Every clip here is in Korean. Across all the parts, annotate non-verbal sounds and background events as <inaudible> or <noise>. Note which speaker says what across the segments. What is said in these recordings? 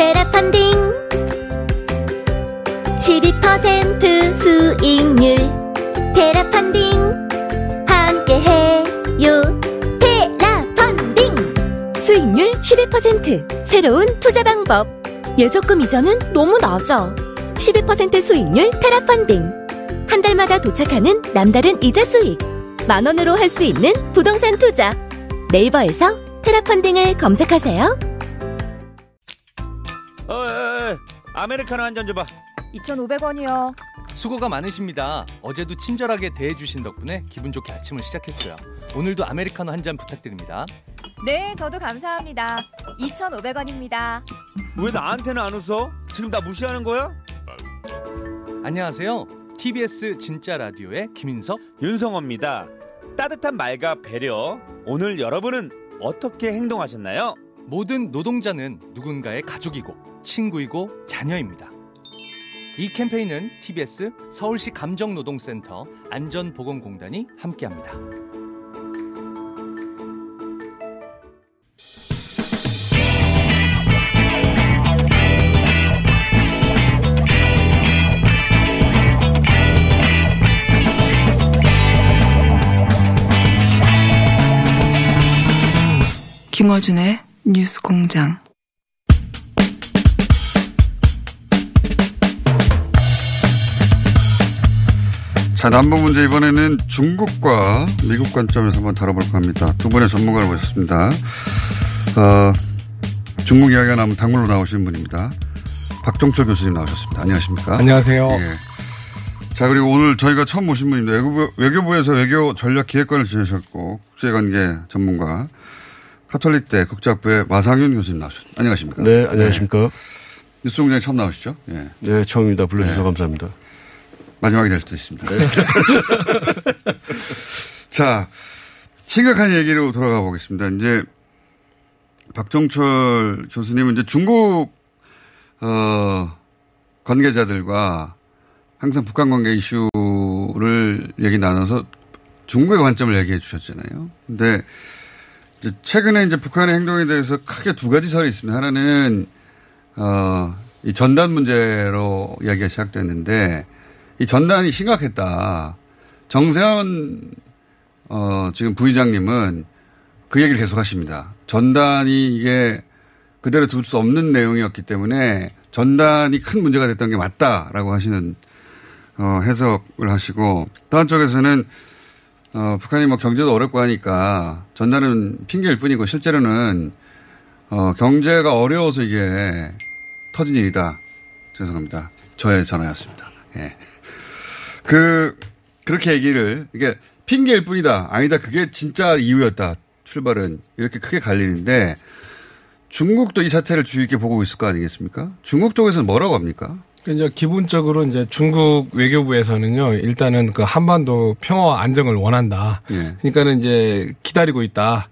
Speaker 1: 테라 펀딩. 12% 수익률. 테라 펀딩. 함께해요. 테라 펀딩. 수익률 12% 새로운 투자 방법. 예적금 이자는 너무 낮아. 12% 수익률 테라 펀딩. 한 달마다 도착하는 남다른 이자 수익. 만 원으로 할 수 있는 부동산 투자. 네이버에서 테라 펀딩을 검색하세요.
Speaker 2: 어, 어, 어, 아메리카노 한 잔 줘봐.
Speaker 3: 2,500원이요.
Speaker 4: 수고가 많으십니다. 어제도 친절하게 대해주신 덕분에 기분 좋게 아침을 시작했어요. 오늘도 아메리카노 한 잔 부탁드립니다.
Speaker 3: 네, 저도 감사합니다. 2,500원입니다.
Speaker 2: 왜 나한테는 안 웃어? 지금 나 무시하는 거야?
Speaker 4: 안녕하세요. TBS 진짜 라디오의 김인석.
Speaker 2: 윤성호입니다. 따뜻한 말과 배려. 오늘 여러분은 어떻게 행동하셨나요?
Speaker 4: 모든 노동자는 누군가의 가족이고 친구이고 자녀입니다. 이 캠페인은 TBS 서울시 감정노동센터 안전보건공단이 함께합니다.
Speaker 5: 김어준의 뉴스 공장.
Speaker 6: 자, 남북 문제 이번에는 중국과 미국 관점에서 한번 다뤄볼까 합니다. 두 분의 전문가를 모셨습니다. 어, 중국 이야기가 나오면 당물로 나오시는 분입니다. 박종철 교수님 나오셨습니다. 안녕하십니까?
Speaker 7: 안녕하세요.
Speaker 6: 예. 자, 그리고 오늘 저희가 처음 모신 분입니다. 외교부, 외교부에서 외교 전략 기획관을 지내셨고, 국제관계 전문가, 카톨릭대 국제학부의 마상윤 교수님 나오셨습니다. 안녕하십니까?
Speaker 8: 네, 안녕하십니까?
Speaker 6: 네. 뉴스공장에 처음 나오시죠? 예.
Speaker 8: 네, 처음입니다. 불러주셔서
Speaker 6: 네.
Speaker 8: 감사합니다.
Speaker 6: 마지막이 될 수도 있습니다. <laughs> 자, 심각한 얘기로 돌아가 보겠습니다. 이제 박정철 교수님은 이제 중국 어 관계자들과 항상 북한 관계 이슈를 얘기 나눠서 중국의 관점을 얘기해 주셨잖아요. 근데 이제 최근에 이제 북한의 행동에 대해서 크게 두 가지 설이 있습니다. 하나는 어, 이 전단 문제로 이야기가 시작됐는데 이 전단이 심각했다. 정세현 어, 지금 부의장님은 그 얘기를 계속 하십니다. 전단이 이게 그대로 둘 수 없는 내용이었기 때문에 전단이 큰 문제가 됐던 게 맞다라고 하시는 어, 해석을 하시고 또 한쪽에서는 어, 북한이 뭐 경제도 어렵고 하니까 전단은 핑계일 뿐이고 실제로는 어, 경제가 어려워서 이게 터진 일이다. 죄송합니다. 저의 전화였습니다. 예. 그, 그렇게 얘기를, 이게 핑계일 뿐이다. 아니다. 그게 진짜 이유였다. 출발은. 이렇게 크게 갈리는데 중국도 이 사태를 주의 깊게 보고 있을 거 아니겠습니까? 중국 쪽에서는 뭐라고 합니까?
Speaker 7: 이제 기본적으로 이제 중국 외교부에서는요, 일단은 그 한반도 평화와 안정을 원한다.
Speaker 6: 예.
Speaker 7: 그러니까는 이제 기다리고 있다.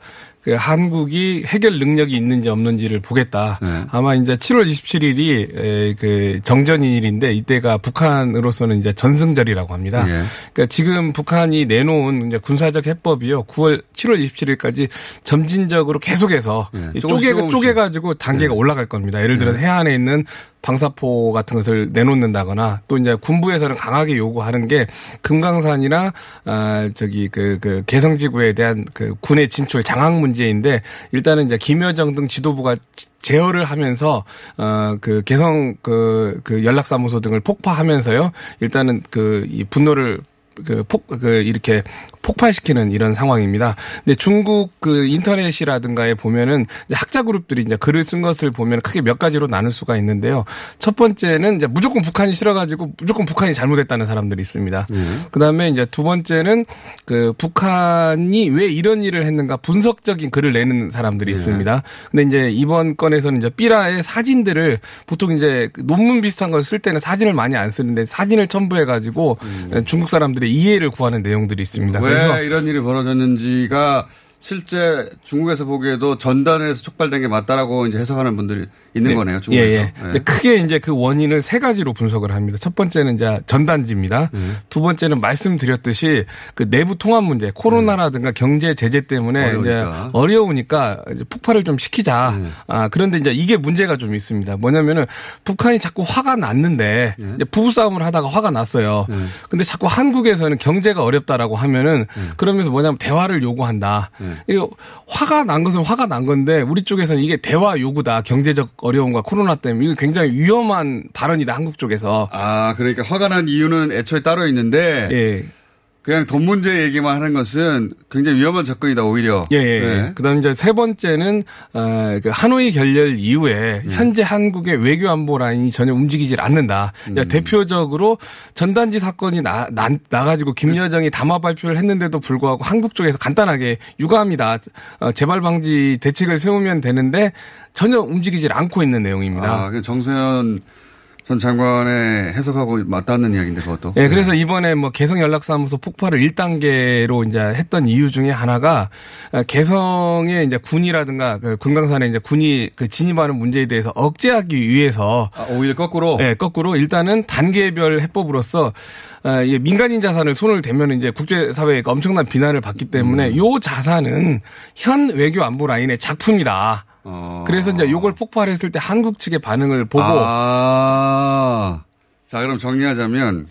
Speaker 7: 그 한국이 해결 능력이 있는지 없는지를 보겠다.
Speaker 6: 네.
Speaker 7: 아마 이제 7월 27일이 그 정전일인데 이때가 북한으로서는 이제 전승절이라고 합니다.
Speaker 6: 예.
Speaker 7: 그러니까 지금 북한이 내놓은 이제 군사적 해법이요. 9월 7월 27일까지 점진적으로 계속해서
Speaker 6: 조금씩
Speaker 7: 쪼개. 쪼개 가지고 단계가
Speaker 6: 예.
Speaker 7: 올라갈 겁니다. 예를 들어 서 해안에 있는 방사포 같은 것을 내놓는다거나 또 이제 군부에서는 강하게 요구하는 게 금강산이나 아 저기 그그 개성지구에 대한 그 군의 진출 장악 문제 인데 일단은 이제 김여정 등 지도부가 제어를 하면서 어그 개성 그, 그 연락사무소 등을 폭파하면서요. 일단은 그 이 분노를 그 폭, 그, 이렇게 폭발시키는 이런 상황입니다. 근데 중국 그 인터넷이라든가에 보면은 학자 그룹들이 이제 글을 쓴 것을 보면 크게 몇 가지로 나눌 수가 있는데요. 첫 번째는 이제 무조건 북한이 싫어가지고 무조건 북한이 잘못했다는 사람들이 있습니다. 그 다음에 이제 두 번째는 그 북한이 왜 이런 일을 했는가 분석적인 글을 내는 사람들이 있습니다. 근데 이제 이번 건에서는 이제 삐라의 사진들을 보통 이제 그 논문 비슷한 걸 쓸 때는 사진을 많이 안 쓰는데 사진을 첨부해 가지고 중국 사람들의 이해를 구하는 내용들이 있습니다.
Speaker 6: 왜 이런 일이 벌어졌는지가 실제 중국에서 보기에도 전단에서 촉발된 게 맞다라고 이제 해석하는 분들이 있는
Speaker 7: 네.
Speaker 6: 거네요.
Speaker 7: 예,
Speaker 6: 중국에서.
Speaker 7: 예.
Speaker 6: 네.
Speaker 7: 근데 크게 이제 그 원인을 세 가지로 분석을 합니다. 첫 번째는 이제 전단지입니다.
Speaker 6: 네.
Speaker 7: 두 번째는 말씀드렸듯이 그 내부 통합 문제, 코로나라든가 경제 제재 때문에
Speaker 6: 어려우니까.
Speaker 7: 이제 어려우니까 이제 폭발을 좀 시키자.
Speaker 6: 네.
Speaker 7: 아, 그런데 이제 이게 문제가 좀 있습니다. 뭐냐면은 북한이 자꾸 화가 났는데
Speaker 6: 네.
Speaker 7: 이제 부부싸움을 하다가 화가 났어요. 근데 자꾸 한국에서는 경제가 어렵다라고 하면은
Speaker 6: 네.
Speaker 7: 그러면서 뭐냐면 대화를 요구한다. 이거 화가 난 것은 화가 난 건데 우리 쪽에서는 이게 대화 요구다. 경제적 어려움과 코로나 때문에 이거 굉장히 위험한 발언이다. 한국 쪽에서.
Speaker 6: 아, 그러니까 화가 난 이유는 애초에 따로 있는데
Speaker 7: 예.
Speaker 6: 그냥 돈 문제 얘기만 하는 것은 굉장히 위험한 접근이다 오히려.
Speaker 7: 예, 예.
Speaker 6: 네.
Speaker 7: 그다음 이제 세 번째는 어, 그 하노이 결렬 이후에
Speaker 6: 네.
Speaker 7: 현재 한국의 외교 안보 라인이 전혀 움직이질 않는다. 그러니까
Speaker 6: 음.
Speaker 7: 대표적으로 전단지 사건이 나, 나, 나가지고 김여정이 담화 발표를 했는데도 불구하고 한국 쪽에서 간단하게 유감이다. 어, 재발 방지 대책을 세우면 되는데 전혀 움직이질 않고 있는 내용입니다.
Speaker 6: 아, 그 정세현 전 장관의 해석하고 맞닿는 이야기인데 그것도.
Speaker 7: 예, 그래서 이번에 뭐 개성 연락사무소 폭발을 1단계로 이제 했던 이유 중에 하나가 어, 개성의 이제 군이라든가 그 금강산에 이제 군이 그 진입하는 문제에 대해서 억제하기 위해서
Speaker 6: 아, 오히려 거꾸로.
Speaker 7: 예, 거꾸로 일단은 단계별 해법으로서 어, 이 민간인 자산을 손을 대면 이제 국제사회가 엄청난 비난을 받기 때문에 요 자산은 현 외교 안보 라인의 작품이다.
Speaker 6: 어.
Speaker 7: 그래서 이제 요걸 폭발했을 때 한국 측의 반응을 보고
Speaker 6: 아. 자, 그럼 정리하자면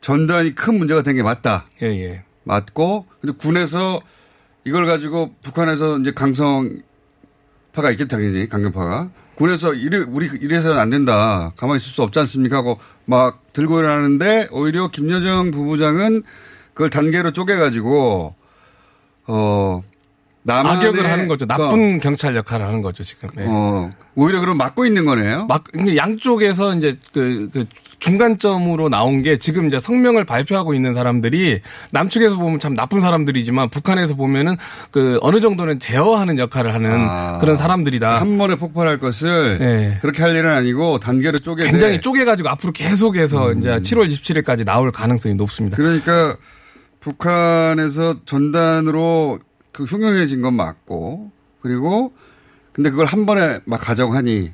Speaker 6: 전단이 큰 문제가 된 게 맞다.
Speaker 7: 예, 예.
Speaker 6: 맞고 근데 군에서 이걸 가지고 북한에서 이제 강성파가 있겠다 당연히 강경파가 군에서 이래 우리 이래서는 안 된다 가만히 있을 수 없지 않습니까 하고 막 들고 일어나는데 오히려 김여정 부부장은 그걸 단계로 쪼개가지고 어
Speaker 7: 악역을 하는 거죠.
Speaker 6: 그러니까
Speaker 7: 나쁜 경찰 역할을 하는 거죠, 지금. 예.
Speaker 6: 어 오히려 그럼 막고 있는 거네요.
Speaker 7: 막, 양쪽에서 이제 그, 그 중간점으로 나온 게 지금 이제 성명을 발표하고 있는 사람들이 남측에서 보면 참 나쁜 사람들이지만 북한에서 보면은 그 어느 정도는 제어하는 역할을 하는
Speaker 6: 아.
Speaker 7: 그런 사람들이다.
Speaker 6: 한 번에 폭발할 것을
Speaker 7: 예.
Speaker 6: 그렇게 할 일은 아니고 단계로 쪼개
Speaker 7: 굉장히 쪼개가지고 앞으로 계속해서 이제 7월 27일까지 나올 가능성이 높습니다.
Speaker 6: 그러니까 북한에서 전단으로 그 흉흉해진 건 맞고 그리고 근데 그걸 한 번에 막 가자고 하니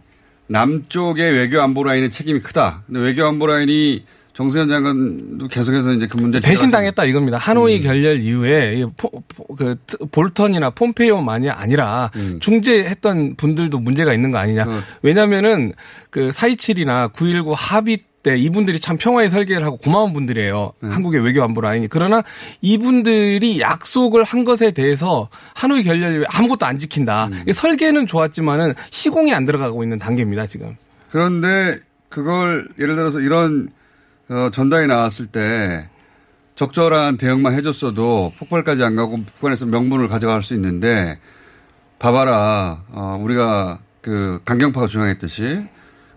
Speaker 6: 남쪽의 외교 안보 라인의 책임이 크다. 근데 외교 안보 라인이 정세현 장관도 계속해서 이제 그 문제를
Speaker 7: 배신당했다 이겁니다.
Speaker 6: 음.
Speaker 7: 하노이 결렬 이후에 이 포- 포- 그 트- 볼턴이나 폼페이오만이 아니라
Speaker 6: 음.
Speaker 7: 중재했던 분들도 문제가 있는 거 아니냐.
Speaker 6: 어.
Speaker 7: 왜냐면은 그 4.27이나 9.19 합의 때 이분들이 참 평화의 설계를 하고 고마운 분들이에요.
Speaker 6: 네.
Speaker 7: 한국의 외교 안보 라인이. 그러나 이분들이 약속을 한 것에 대해서 하노이 결렬 이후에 아무것도 안 지킨다.
Speaker 6: 음.
Speaker 7: 설계는 좋았지만은 시공이 안 들어가고 있는 단계입니다, 지금.
Speaker 6: 그런데 그걸 예를 들어서 이런 어, 전단이 나왔을 때 적절한 대응만 해줬어도 폭발까지 안 가고 북한에서 명분을 가져갈 수 있는데 봐봐라 어, 우리가 그 강경파가 주장했듯이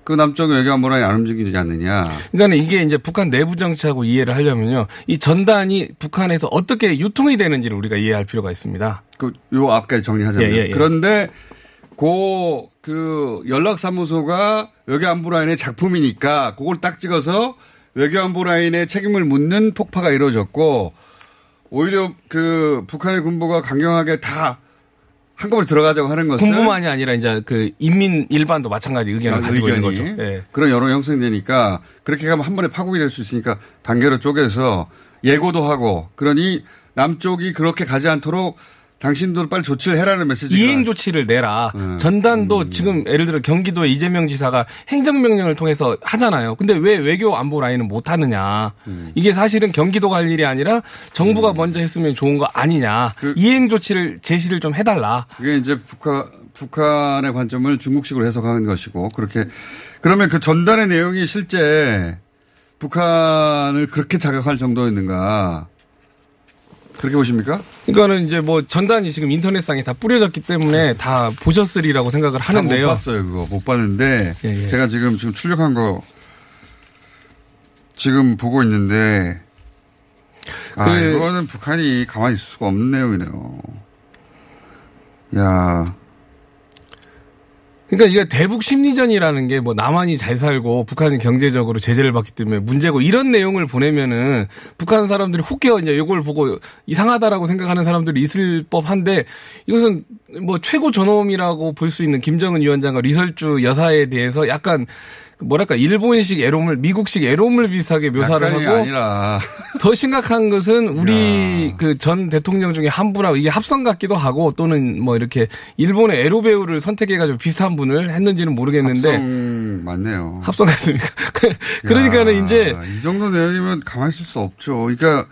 Speaker 6: 그 남쪽 외교안보 라인이 안 움직이지 않느냐.
Speaker 7: 그러니까 이게 이제 북한 내부 정치하고 이해를 하려면요. 이 전단이 북한에서 어떻게 유통이 되는지를 우리가 이해할 필요가 있습니다.
Speaker 6: 그, 요 앞까지 정리하자면.
Speaker 7: 예, 예, 예.
Speaker 6: 그런데, 고, 그, 연락사무소가 외교안보 라인의 작품이니까, 그걸 딱 찍어서 외교안보 라인의 책임을 묻는 폭파가 이루어졌고, 오히려 그, 북한의 군부가 강경하게 다 한꺼번에 들어가자고 하는 것은.
Speaker 7: 군부만이 아니라 이제 그 인민 일반도 마찬가지 의견을
Speaker 6: 아,
Speaker 7: 가지고 있는
Speaker 6: 의견이.
Speaker 7: 거죠. 예.
Speaker 6: 그런 여론이 형성되니까, 그렇게 가면 한 번에 파국이 될 수 있으니까, 단계로 쪼개서 예고도 하고, 그러니 남쪽이 그렇게 가지 않도록 당신도 빨리 조치를 해라는 메시지가.
Speaker 7: 이행 조치를 내라.
Speaker 6: 음.
Speaker 7: 전단도 지금 예를 들어 경기도의 이재명 지사가 행정명령을 통해서 하잖아요. 근데 왜 외교 안보 라인은 못 하느냐.
Speaker 6: 음.
Speaker 7: 이게 사실은 경기도가 할 일이 아니라 정부가 먼저 했으면 좋은 거 아니냐.
Speaker 6: 그
Speaker 7: 이행 조치를 제시를 좀 해달라.
Speaker 6: 그게 이제 북한, 북한의 관점을 중국식으로 해석하는 것이고, 그렇게, 그러면 그 전단의 내용이 실제 북한을 그렇게 자극할 정도였는가. 그렇게 보십니까?
Speaker 7: 그러니까는 이제 뭐 전단이 지금 인터넷상에 다 뿌려졌기 때문에 다 보셨으리라고 생각을
Speaker 6: 다못
Speaker 7: 하는데요.
Speaker 6: 봤어요, 그거. 못 봤는데,
Speaker 7: 예, 예.
Speaker 6: 제가 지금, 지금 출력한 거, 지금 보고 있는데, 아,
Speaker 7: 그-
Speaker 6: 이거는 북한이 가만히 있을 수가 없는 내용이네요. 야
Speaker 7: 그러니까 이게 대북 심리전이라는 게 뭐 남한이 잘 살고 북한이 경제적으로 제재를 받기 때문에 문제고 이런 내용을 보내면은 북한 사람들이 혹여 이제 이걸 보고 이상하다라고 생각하는 사람들이 있을 법한데 이것은 뭐 최고 존엄이라고 볼 수 있는 김정은 위원장과 리설주 여사에 대해서 약간 뭐랄까 일본식 애롬을 미국식 애롬을 비슷하게 묘사를 하고
Speaker 6: 아니라 <laughs>
Speaker 7: 더 심각한 것은 우리 그 전 대통령 중에 한 분하고 이게 합성 같기도 하고 또는 뭐 이렇게 일본의 에로 배우를 선택해가지고 비슷한 분을 했는지는 모르겠는데
Speaker 6: 합성 맞네요.
Speaker 7: 합성 같습니까? <laughs> 그러니까는
Speaker 6: 야,
Speaker 7: 이제
Speaker 6: 이 정도 내용이면 가만히 있을 수 없죠. 그러니까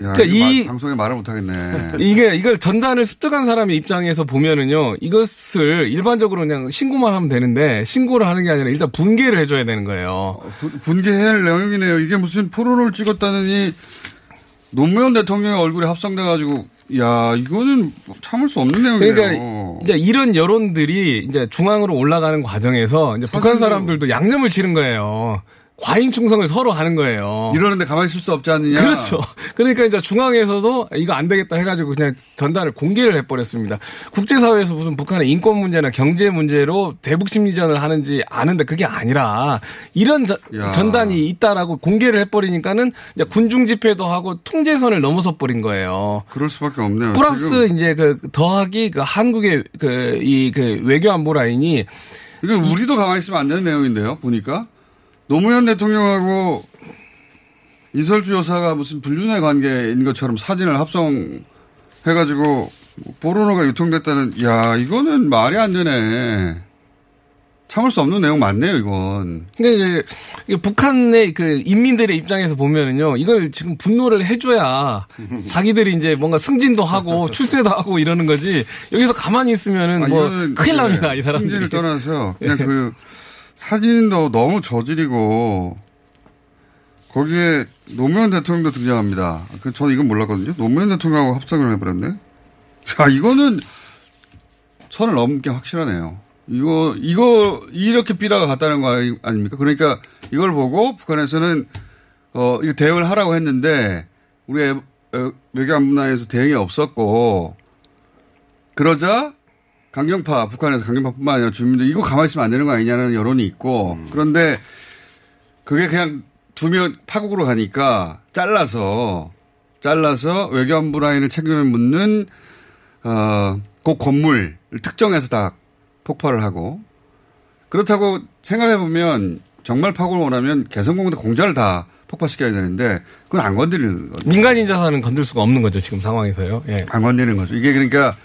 Speaker 6: 야,
Speaker 7: 그러니까
Speaker 6: 이- 말- 방송에 말을 못 하겠네. <laughs>
Speaker 7: 이게 이걸 전단을 습득한 사람의 입장에서 보면은요 이것을 일반적으로 그냥 신고만 하면 되는데 신고를 하는 게 아니라 일단 분개를 해줘야 되는 거예요.
Speaker 6: 분- 분개할 내용이네요. 이게 무슨 포론을 찍었다느니 노무현 대통령의 얼굴에 합성돼 가지고 야 이거는 참을 수 없는 내용이네요.
Speaker 7: 그러니까 이제 이런 여론들이 이제 중앙으로 올라가는 과정에서 이제 북한 사람들도 양념을 치는 거예요. 과잉 충성을 서로 하는 거예요.
Speaker 6: 이러는데 가만히 있을 수 없지 않느냐.
Speaker 7: 그렇죠. <laughs> 그러니까 이제 중앙에서도 이거 안 되겠다 해가지고 그냥 전단을 공개를 해버렸습니다. 국제사회에서 무슨 북한의 인권 문제나 경제 문제로 대북 심리전을 하는지 아는데 그게 아니라 이런 저-
Speaker 6: 야.
Speaker 7: 전단이 있다라고 공개를 해버리니까는 군중 집회도 하고 통제선을 넘어서 버린 거예요.
Speaker 6: 그럴 수밖에 없네요.
Speaker 7: 플러스
Speaker 6: 지금
Speaker 7: 이제 그 더하기 그 한국의 그 이그 외교 안보 라인이
Speaker 6: 이건 우리도 가만히 있으면 안 되는 내용인데요. 보니까 노무현 대통령하고 이설주 여사가 무슨 불륜의 관계인 것처럼 사진을 합성해가지고 포르노가 유통됐다는 야 이거는 말이 안 되네. 참을 수 없는 내용 맞네요, 이건.
Speaker 7: 근데 이제 북한의 그 인민들의 입장에서 보면은요, 이걸 지금 분노를 해줘야 <laughs> 자기들이 이제 뭔가 승진도 하고 <laughs> 출세도 하고 이러는 거지. 여기서 가만히 있으면은
Speaker 6: 아,
Speaker 7: 뭐 큰일
Speaker 6: 네,
Speaker 7: 납니다, 이 사람들이.
Speaker 6: 승진을 떠나서 그냥 <laughs> 그 사진도 너무 저질이고 거기에 노무현 대통령도 등장합니다. 그 저는 이건 몰랐거든요. 노무현 대통령하고 합성을 해버렸네. 야 이거는 선을 넘은 게 확실하네요. 이거 이거 이렇게 삐라가 갔다는 거 아닙니까? 그러니까 이걸 보고 북한에서는 어 이거 대응을 하라고 했는데 우리 외교안보나에서 대응이 없었고 그러자 강경파 북한에서 강경파뿐만 아니라 주민들 이거 가만히 있으면 안 되는 거 아니냐는 여론이 있고 그런데 그게 그냥 두면 파국으로 가니까 잘라서 잘라서 외교안보 라인을 책임을 묻는 어그 건물을 특정해서 다 폭발을 하고 그렇다고 생각해 보면 정말 파국을 원하면 개성공단 공자를 다 폭파시켜야 되는데 그건 안 건드리는 거죠.
Speaker 7: 민간인 자산은 건들 수가 없는 거죠, 지금 상황에서요. 예.
Speaker 6: 안 건드리는 거죠. 이게 그러니까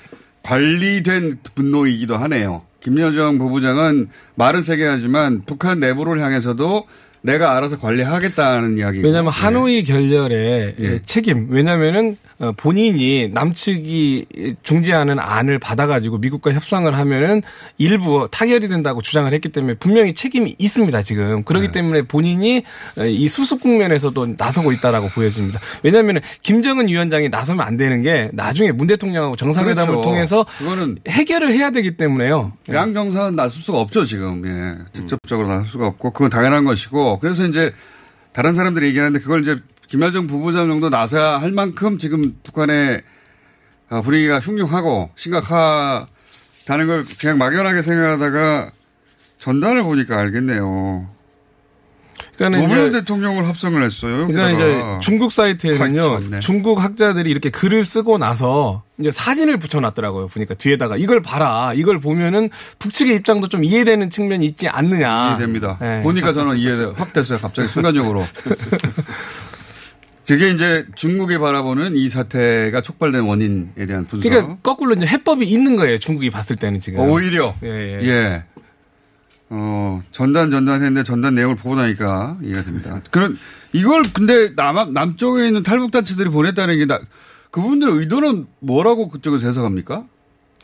Speaker 6: 관리된 분노이기도 하네요. 김여정 부부장은 말은 세게 하지만 북한 내부를 향해서도 내가 알아서 관리하겠다는 이야기고.
Speaker 7: 왜냐하면 하노이 결렬의
Speaker 6: 예.
Speaker 7: 책임. 왜냐하면은 어, 본인이 남측이 중재하는 안을 받아가지고 미국과 협상을 하면은 일부 타결이 된다고 주장을 했기 때문에 분명히 책임이 있습니다 지금.
Speaker 6: 네.
Speaker 7: 그렇기 때문에 본인이 어, 이 수습 국면에서도 나서고 있다라고 보여집니다. 왜냐하면 김정은 위원장이 나서면 안 되는 게 나중에 문 대통령하고 정상회담을
Speaker 6: 그렇죠.
Speaker 7: 통해서
Speaker 6: 그거는
Speaker 7: 해결을 해야 되기 때문에요. 예.
Speaker 6: 양 정상은 나설 수가 없죠 지금. 예. 직접적으로 나설 수가 없고 그건 당연한 것이고 그래서 이제 다른 사람들이 얘기하는데 그걸 이제 김여정 부부장 정도 나서야 할 만큼 지금 북한의 아, 분위기가 흉흉하고 심각하다는 걸 그냥 막연하게 생각하다가 전단을 보니까 알겠네요.
Speaker 7: 그러니까
Speaker 6: 노무현
Speaker 7: 이제
Speaker 6: 대통령을 합성을 했어요.
Speaker 7: 그러니까. 이제 중국 사이트에는요. 중국 학자들이 이렇게 글을 쓰고 나서 이제 사진을 붙여놨더라고요 보니까 뒤에다가 이걸 봐라 이걸 보면은 북측의 입장도 좀 이해되는 측면이 있지 않느냐
Speaker 6: 이해됩니다.
Speaker 7: 네.
Speaker 6: 보니까 저는 이해 확 됐어요. 갑자기 순간적으로. <laughs> 그게 이제 중국이 바라보는 이 사태가 촉발된 원인에 대한 분석.
Speaker 7: 그러니까 거꾸로 이제 해법이 있는 거예요 중국이 봤을 때는 지금
Speaker 6: 어, 오히려
Speaker 7: 예, 예.
Speaker 6: 예. 어, 전단 전단 했는데 전단 내용을 보고 나니까 이해가 됩니다. 그런 이걸 근데 남 남쪽에 있는 탈북 단체들이 보냈다는 게 나, 그분들 의도는 뭐라고 그쪽에서 해석합니까?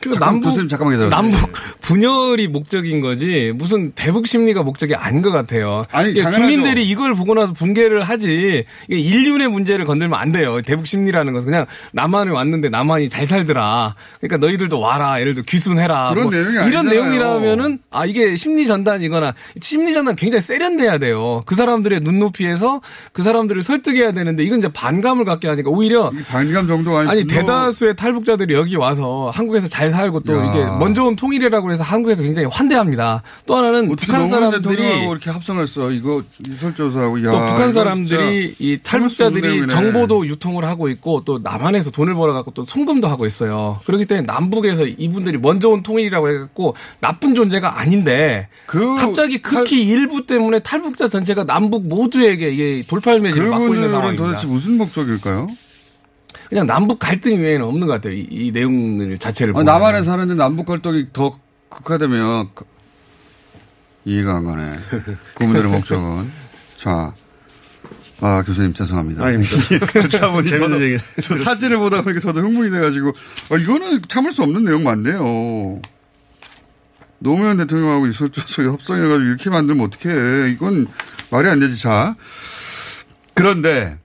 Speaker 7: 그러니까
Speaker 6: 잠깐,
Speaker 7: 남북
Speaker 6: 교수님 잠깐만 기다려.
Speaker 7: 남북 <laughs> 분열이 목적인 거지 무슨 대북 심리가 목적이 아닌 것 같아요.
Speaker 6: 아니, 당연하죠.
Speaker 7: 주민들이 이걸 보고 나서 붕괴를 하지 인륜의 문제를 건들면 안 돼요. 대북 심리라는 것은 그냥 남한에 왔는데 남한이 잘 살더라. 그러니까 너희들도 와라. 예를 들어 귀순해라.
Speaker 6: 그런
Speaker 7: 뭐
Speaker 6: 내용이
Speaker 7: 이런
Speaker 6: 아니잖아요.
Speaker 7: 내용이라면은 아 이게 심리 전단이거나 심리 전단 굉장히 세련돼야 돼요. 그 사람들의 눈높이에서 그 사람들을 설득해야 되는데 이건 이제 반감을 갖게 하니까 오히려
Speaker 6: 이 반감 정도가 아니고
Speaker 7: 아니 대다수의 탈북자들이 여기 와서 한국에서 잘잘 살고 또
Speaker 6: 야.
Speaker 7: 이게 먼저 온 통일이라고 해서 한국에서 굉장히 환대합니다. 또 하나는 북한 사람들이
Speaker 6: 이렇게 합성했어. 이거 유설조사하고 야.
Speaker 7: 또 북한 사람들이 이 탈북자들이. 정보도 유통을 하고 있고 또 남한에서 돈을 벌어 갖고 또 송금도 하고 있어요. 그렇기 때문에 남북에서 이분들이 먼저 온 통일이라고 해갖고 나쁜 존재가 아닌데
Speaker 6: 그
Speaker 7: 갑자기
Speaker 6: 탈-
Speaker 7: 극히 일부 때문에 탈북자 전체가 남북 모두에게 이게 돌팔매질을 맞고 있는 상황입니다.
Speaker 6: 도대체 무슨 목적일까요?
Speaker 7: 그냥 남북 갈등 외에는 없는 것 같아요. 이, 이 내용을 자체를
Speaker 6: 아,
Speaker 7: 보면.
Speaker 6: 남한에 사는데 남북 갈등이 더 극화되면 그- 이해가 안 가네. <laughs> 그분들의 목적은 자. 아, 교수님 죄송합니다.
Speaker 8: 아닙니다. <laughs> <laughs>
Speaker 6: 듣다 보니 저도
Speaker 8: 얘기.
Speaker 6: 저 사진을 보다 보니까 저도 흥분이 돼가지고 아, 이거는 참을 수 없는 내용 맞네요. 노무현 대통령하고 이설조서 협상해가지고 이렇게 만들면 어떡해. 이건 말이 안 되지. 자. 그런데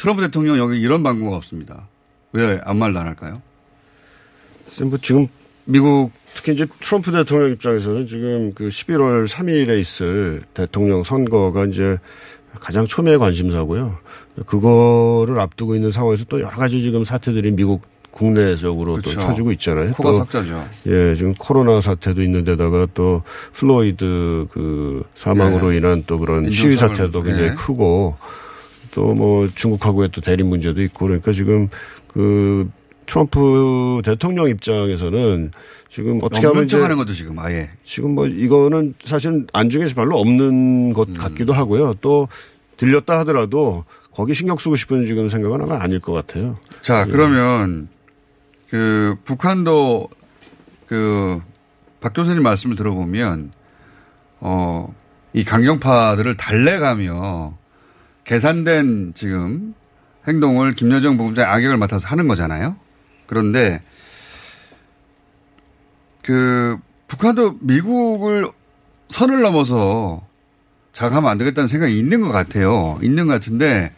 Speaker 6: 트럼프 대통령 여기 이런 방구가 없습니다. 왜 아무 말도 안 할까요?
Speaker 8: 뭐 지금 미국 특히 이제 트럼프 대통령 입장에서는 지금 그 11월 3일에 있을 대통령 선거가 이제 가장 초미의 관심사고요. 그거를 앞두고 있는 상황에서 또 여러 가지 지금 사태들이 미국 국내적으로
Speaker 6: 그렇죠.
Speaker 8: 또 터지고 있잖아요.
Speaker 6: 코가
Speaker 8: 또
Speaker 6: 석자죠.
Speaker 8: 예, 지금 코로나 사태도 있는데다가 또 플로이드 그 사망으로
Speaker 6: 예.
Speaker 8: 인한 또 그런 시위 사태도 굉장히
Speaker 6: 예.
Speaker 8: 크고 또 뭐 중국하고의 또 대립 문제도 있고 그러니까 지금 그 트럼프 대통령 입장에서는 지금 어떻게 하면 이제
Speaker 6: 척하는 것도 지금 아예
Speaker 8: 지금 뭐 이거는 사실은 안중에서 별로 없는 것
Speaker 6: 음.
Speaker 8: 같기도 하고요. 또 들렸다 하더라도 거기 신경 쓰고 싶은 지금 생각은 아마 아닐 것 같아요.
Speaker 6: 자, 그러면 그 북한도 그 박 교수님 말씀을 들어보면 어, 이 강경파들을 달래가며 계산된 지금 행동을 김여정 부부장이 악역을 맡아서 하는 거잖아요. 그런데 그 북한도 미국을 선을 넘어서 자각하면 안 되겠다는 생각이 있는 것 같아요. 있는 것 같은데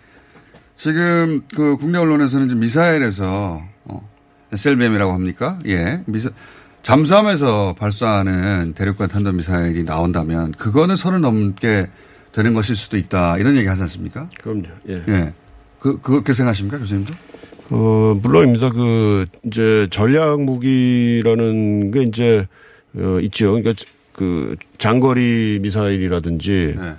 Speaker 6: 지금 그 국내 언론에서는 이제 미사일에서 어, SLBM이라고 합니까? 예. 미사 잠수함에서 발사하는 대륙간 탄도 미사일이 나온다면 그거는 선을 넘게 되는 것일 수도 있다. 이런 얘기 하지 않습니까?
Speaker 8: 그럼요. 예.
Speaker 6: 예. 그 그렇게 생각하십니까, 교수님도?
Speaker 8: 어, 물론입니다. 그, 이제 전략 무기라는 게 이제, 어, 있죠. 그러니까 그 장거리 미사일이라든지
Speaker 6: 네.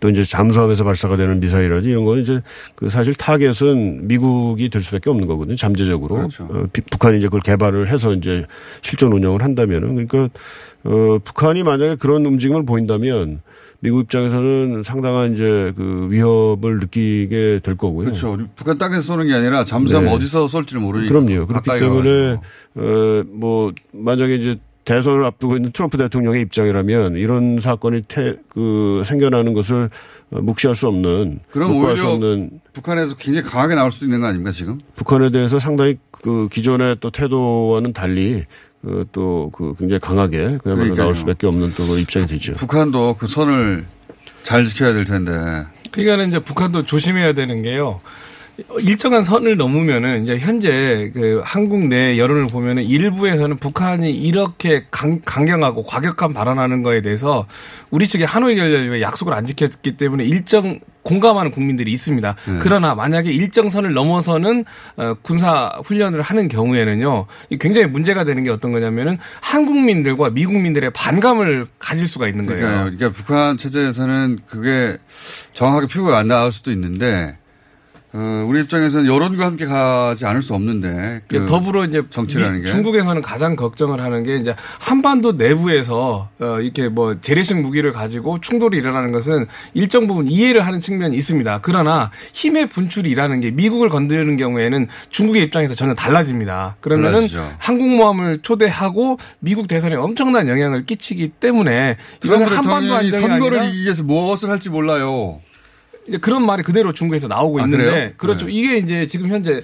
Speaker 8: 또 이제 잠수함에서 발사가 되는 미사일이라든지 이런 거는 이제 그 사실 타겟은 미국이 될 수밖에 없는 거거든요. 잠재적으로.
Speaker 6: 그렇죠.
Speaker 8: 어, 비- 북한이 이제 그걸 개발을 해서 이제 실전 운영을 한다면은 그러니까 어, 북한이 만약에 그런 움직임을 보인다면 미국 입장에서는 상당한 이제 그 위협을 느끼게 될 거고요.
Speaker 6: 그렇죠. 북한 땅에서 쏘는 게 아니라 잠수함
Speaker 8: 네.
Speaker 6: 어디서 쏠지를 모르니까.
Speaker 8: 그럼요. 그렇기 때문에. 어, 뭐 만약에 이제 대선을 앞두고 있는 트럼프 대통령의 입장이라면 이런 사건이 태, 그 생겨나는 것을 어, 묵시할 수 없는
Speaker 6: 그럼
Speaker 8: 묵과할 수
Speaker 6: 오히려
Speaker 8: 없는
Speaker 6: 북한에서 굉장히 강하게 나올 수도 있는 거 아닙니까 지금?
Speaker 8: 북한에 대해서 상당히 그 기존의 또 태도와는 달리 또그 굉장히 강하게 그야말로. 나올 수밖에 없는 또 그 입장이 되죠.
Speaker 6: 북한도 그 선을 잘 지켜야 될 텐데.
Speaker 7: 그러니까는 이제 북한도 조심해야 되는 게요. 일정한 선을 넘으면은 이제 현재 그 한국 내 여론을 보면은 일부에서는 북한이 이렇게 강, 강경하고 과격한 발언하는 거에 대해서 우리 측의 하노이 결렬에 약속을 안 지켰기 때문에 일정 공감하는 국민들이 있습니다.
Speaker 6: 네.
Speaker 7: 그러나 만약에 일정 선을 넘어서는 어, 군사 훈련을 하는 경우에는요, 이 굉장히 문제가 되는 게 어떤 거냐면은 한국민들과 미국민들의 반감을 가질 수가 있는 거예요.
Speaker 6: 그러니까, 그러니까 북한 체제에서는 그게 정확하게 표가 안 나올 수도 있는데 어, 우리 입장에서는 여론과 함께 가지 않을 수 없는데 그
Speaker 7: 예, 더불어 이제
Speaker 6: 정치라는
Speaker 7: 미-
Speaker 6: 게.
Speaker 7: 중국에서는 가장 걱정을 하는 게 이제 한반도 내부에서 어 이렇게 뭐 재래식 무기를 가지고 충돌이 일어나는 것은 일정 부분 이해를 하는 측면이 있습니다. 그러나 힘의 분출이라는 게 미국을 건드리는 경우에는 중국의 입장에서 전혀 달라집니다. 그러면은
Speaker 6: 달라지죠.
Speaker 7: 항공모함을 초대하고 미국 대선에 엄청난 영향을 끼치기 때문에 이것은 한반도 안정이
Speaker 6: 선거를 이기기 위해서 무엇을 할지 몰라요.
Speaker 7: 이제 그런 말이 그대로 중국에서 나오고
Speaker 6: 아,
Speaker 7: 있는데
Speaker 6: 그래요?
Speaker 7: 그렇죠.
Speaker 6: 네.
Speaker 7: 이게 이제 지금 현재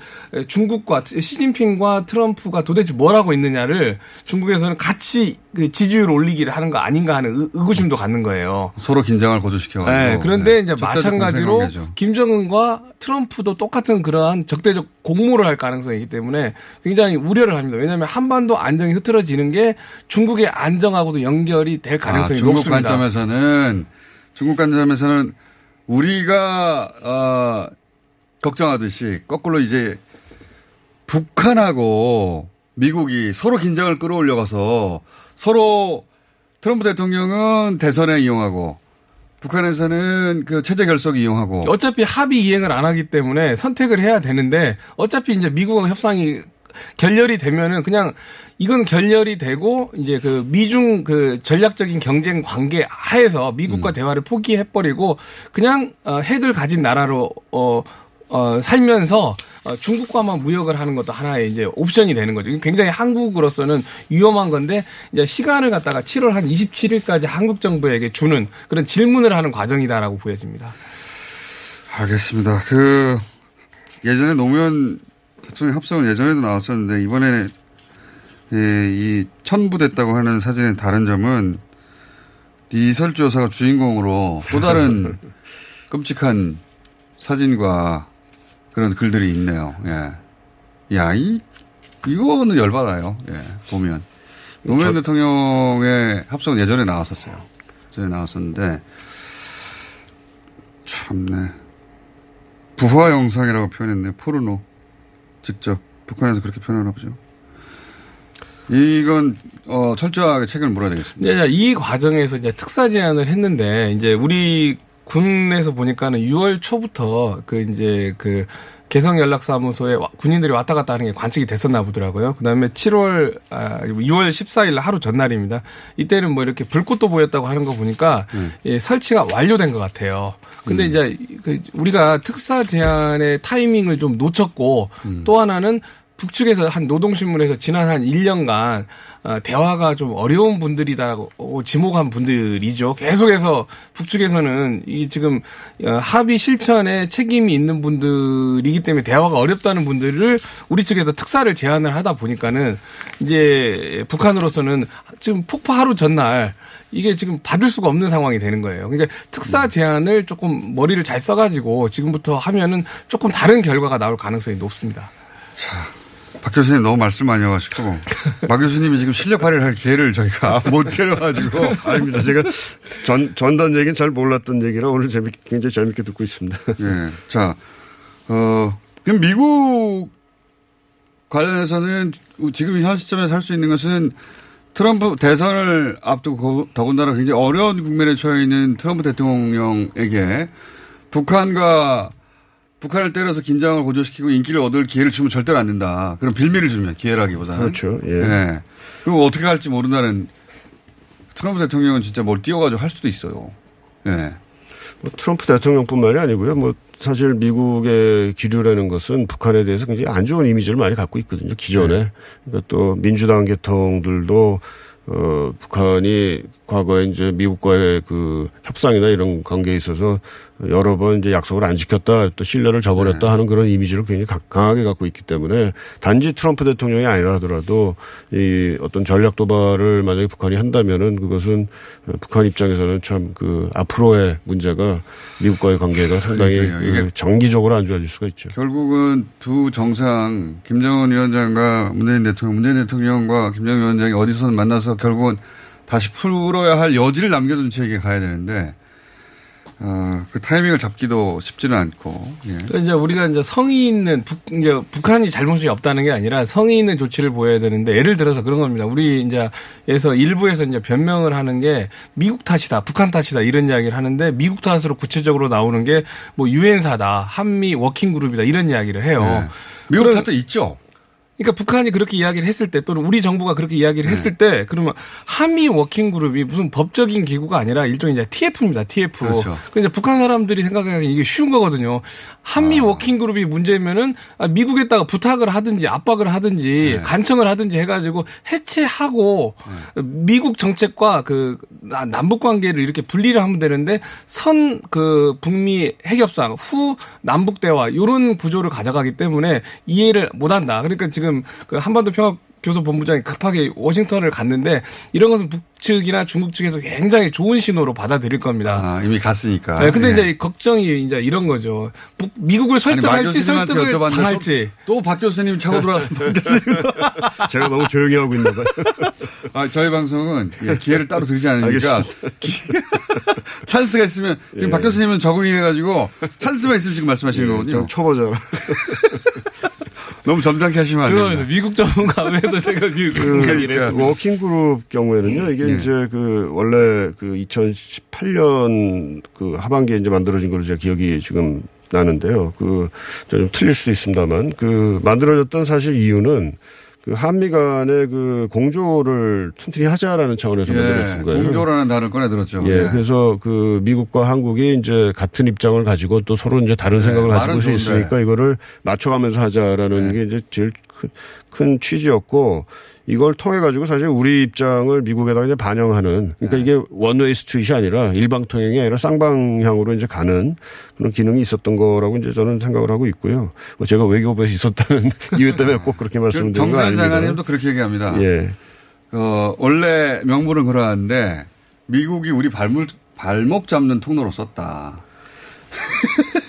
Speaker 7: 중국과 시진핑과 트럼프가 도대체 뭘 하고 있느냐를 중국에서는 같이 그 지지율을 올리기를 하는 거 아닌가 하는 의- 의구심도 갖는 거예요.
Speaker 6: 서로 긴장을 고조시켜가지고.
Speaker 7: 네, 그런데
Speaker 6: 네.
Speaker 7: 이제 마찬가지로. 김정은과 트럼프도 똑같은 그러한 적대적 공모를 할 가능성이 있기 때문에 굉장히 우려를 합니다. 왜냐하면 한반도 안정이 흐트러지는 게 중국의 안정하고도 연결이 될 가능성이
Speaker 6: 아, 중국
Speaker 7: 높습니다.
Speaker 6: 관점에서는 중국 관점에서는 우리가 어, 걱정하듯이 거꾸로 이제 북한하고 미국이 서로 긴장을 끌어올려 가서 서로 트럼프 대통령은 대선에 이용하고 북한에서는 그 체제 결석 이용하고
Speaker 7: 어차피 합의 이행을 안 하기 때문에 선택을 해야 되는데 어차피 이제 미국하고 협상이 결렬이 되면은 그냥 이건 결렬이 되고 이제 그 미중 그 전략적인 경쟁 관계 하에서 미국과
Speaker 6: 음.
Speaker 7: 대화를 포기해 버리고 그냥 어, 핵을 가진 나라로 어, 어 살면서 어, 중국과만 무역을 하는 것도 하나의 이제 옵션이 되는 거죠. 굉장히 한국으로서는 위험한 건데 이제 시간을 갖다가 7월 한 27일까지 한국 정부에게 주는 그런 질문을 하는 과정이다라고 보여집니다.
Speaker 6: 알겠습니다. 그 예전에 노무현 대통령 합성은 예전에도 나왔었는데 이번에 예, 이 천부됐다고 하는 사진의 다른 점은 이설주 여사가 주인공으로 또 다른 <laughs> 끔찍한 사진과 그런 글들이 있네요. 예. 야, 이, 이거는 열받아요. 예, 보면. 노무현 대통령의 합성은 예전에 나왔었어요. 예전에 나왔었는데, 참네. 부화 영상이라고 표현했네요. 포르노. 직접. 북한에서 그렇게 표현하나 보죠. 이건, 어, 철저하게 책임을 물어야 되겠습니다.
Speaker 7: 네, 이 과정에서 이제 특사 제안을 했는데 이제 우리 군에서 보니까는 6월 초부터 그 이제 그 개성 연락사무소에 와- 군인들이 왔다 갔다 하는 게 관측이 됐었나 보더라고요. 그 다음에 7월 아 6월 14일 하루 전날입니다. 이때는 뭐 이렇게 불꽃도 보였다고 하는 거 보니까 예, 설치가 완료된 것 같아요. 근데 이제 그 우리가 특사 제안의 타이밍을 좀 놓쳤고 또 하나는 북측에서 한 노동신문에서 지난 한 1년간 어, 대화가 좀 어려운 분들이다고 지목한 분들이죠. 계속해서 북측에서는 이 지금 어, 합의 실천에 책임이 있는 분들이기 때문에 대화가 어렵다는 분들을 우리 측에서 특사를 제안을 하다 보니까는 이제 북한으로서는 지금 폭파 하루 전날 이게 지금 받을 수가 없는 상황이 되는 거예요. 그러니까 특사 제안을 조금 머리를 잘 써가지고 지금부터 하면은 조금 다른 결과가 나올 가능성이 높습니다.
Speaker 6: 박 교수님 너무 말씀 많이 하시고 <laughs> 박 교수님이 지금 실력 발휘를 할 기회를 저희가 <laughs> 못 데려가지고 <laughs>
Speaker 8: 아닙니다. 제가 전, 전단 얘기는 잘 몰랐던 얘기라 오늘 재밌, 굉장히 재밌게 듣고 있습니다.
Speaker 6: 예. 자, 어, 그럼 미국 관련해서는 지금 현 시점에서 할 수 있는 것은 트럼프 대선을 앞두고 더군다나 굉장히 어려운 국면에 처해 있는 트럼프 대통령에게 북한과 북한을 때려서 긴장을 고조시키고 인기를 얻을 기회를 주면 절대로 안 된다. 그런 빌미를 주면 기회라기보다는.
Speaker 8: 그렇죠. 예.
Speaker 6: 예. 그리고 어떻게 할지 모른다는 트럼프 대통령은 진짜 뭘 띄워가지고 할 수도 있어요. 예.
Speaker 8: 뭐 트럼프 대통령뿐만이 아니고요. 뭐 사실 미국의 기류라는 것은 북한에 대해서 굉장히 안 좋은 이미지를 많이 갖고 있거든요. 기존에. 그러니까 또 민주당 계통들도 어 북한이 과거에 이제 미국과의 그 협상이나 이런 관계에 있어서 여러 번 이제 약속을 안 지켰다 또 신뢰를 저버렸다 하는 그런 이미지를 굉장히 가- 강하게 갖고 있기 때문에 단지 트럼프 대통령이 아니라 하더라도 이 어떤 전략 도발을 만약에 북한이 한다면은 그것은 북한 입장에서는 참 그 앞으로의 문제가 미국과의 관계가 상당히
Speaker 6: 그러니까요. 이게
Speaker 8: 그 장기적으로 안 좋아질 수가 있죠.
Speaker 6: 결국은 두 정상 김정은 위원장과 문재인 대통령, 문재인 대통령과 김정은 위원장이 어디서든 만나서 결국은 다시 풀어야 할 여지를 남겨둔 채에게 가야 되는데 어, 그 타이밍을 잡기도 쉽지는 않고 예.
Speaker 7: 그러니까 이제 우리가 이제 성의 있는 북, 이제 북한이 잘못이 없다는 게 아니라 성의 있는 조치를 보여야 되는데 예를 들어서 그런 겁니다. 우리 이제 에서 일부에서 이제 변명을 하는 게 미국 탓이다, 북한 탓이다 이런 이야기를 하는데 미국 탓으로 구체적으로 나오는 게 뭐 유엔사다, 한미 워킹 그룹이다 이런 이야기를 해요.
Speaker 6: 예. 미국 탓도 있죠.
Speaker 7: 그러니까 북한이 그렇게 이야기를 했을 때 또는 우리 정부가 그렇게 이야기를
Speaker 6: 네.
Speaker 7: 했을 때 그러면 한미 워킹 그룹이 무슨 법적인 기구가 아니라 일종의 이제 TF입니다. TF.
Speaker 6: 그렇죠.
Speaker 7: 그 이제 북한 사람들이 생각하기에 이게 쉬운 거거든요. 한미
Speaker 6: 아.
Speaker 7: 워킹 그룹이 문제면은 아, 미국에다가 부탁을 하든지 압박을 하든지
Speaker 6: 네.
Speaker 7: 간청을 하든지 해가지고 해체하고
Speaker 6: 네.
Speaker 7: 미국 정책과 그 나- 남북 관계를 이렇게 분리를 하면 되는데 선 그 북미 핵협상 후 남북 대화 이런 구조를 가져가기 때문에 이해를 못한다. 그러니까 지금 그 한반도 평화 교섭 본부장이 급하게 워싱턴을 갔는데 이런 것은 북측이나 중국 측에서 굉장히 좋은 신호로 받아들일 겁니다.
Speaker 6: 아, 이미 갔으니까.
Speaker 7: 네, 근데
Speaker 6: 예.
Speaker 7: 이제 걱정이 이제 이런 거죠. 북, 미국을 설득할지 설득을 당할지.
Speaker 6: 또 박 교수님 차고 들어왔으면 박 교수님.
Speaker 8: 제가 너무 조용히 하고 있나 봐요.
Speaker 6: 아, 저희 방송은 예, 기회를 따로 드리지 않으니까 <laughs> 찬스가 있으면 지금 박 교수님은 적응이 해가지고 찬스만 있으면 지금 말씀하시는
Speaker 8: 예,
Speaker 6: 거거든요.
Speaker 8: 좀 초보자라. <laughs>
Speaker 6: 너무 점잖게 하시면 안. 됩니다.
Speaker 7: 미국 전문가 외에도 제가 미국
Speaker 8: 그,
Speaker 7: 전문가
Speaker 8: 그러니까. 워킹 그룹 경우에는요, 이게
Speaker 6: 예.
Speaker 8: 이제 그 원래 그 2018년 그 하반기에 이제 만들어진 걸로 제가 기억이 지금 나는데요. 그, 저좀 틀릴 수도 있습니다만 그 만들어졌던 사실 이유는 그 한미 간의 그 공조를 튼튼히 하자라는 차원에서 만들어진
Speaker 6: 예,
Speaker 8: 거예요.
Speaker 6: 공조라는 단어를 꺼내 들었죠.
Speaker 8: 예, 그래서 그 미국과 한국이 이제 같은 입장을 가지고 또 서로 이제 다른
Speaker 6: 네,
Speaker 8: 생각을 가지고 수. 있으니까 이거를 맞춰가면서 하자라는
Speaker 6: 네.
Speaker 8: 게 이제 제일 큰, 큰 취지였고 이걸 통해 가지고 사실 우리 입장을 미국에다가 이제 반영하는 그러니까
Speaker 6: 네.
Speaker 8: 이게 원웨이 스트릿이 아니라 일방 통행이 아니라 쌍방향으로 이제 가는 그런 기능이 있었던 거라고 이제 저는 생각을 하고 있고요. 뭐 제가 외교부에 있었다는 <laughs> 이유 때문에 꼭 그렇게 말씀을 드린 건
Speaker 6: 정세현
Speaker 8: 아닙니다.
Speaker 6: 장관님도 그렇게 얘기합니다.
Speaker 8: 예.
Speaker 6: 어, 원래 명분은 그러한데 미국이 우리 발목, 발목 잡는 통로로 썼다.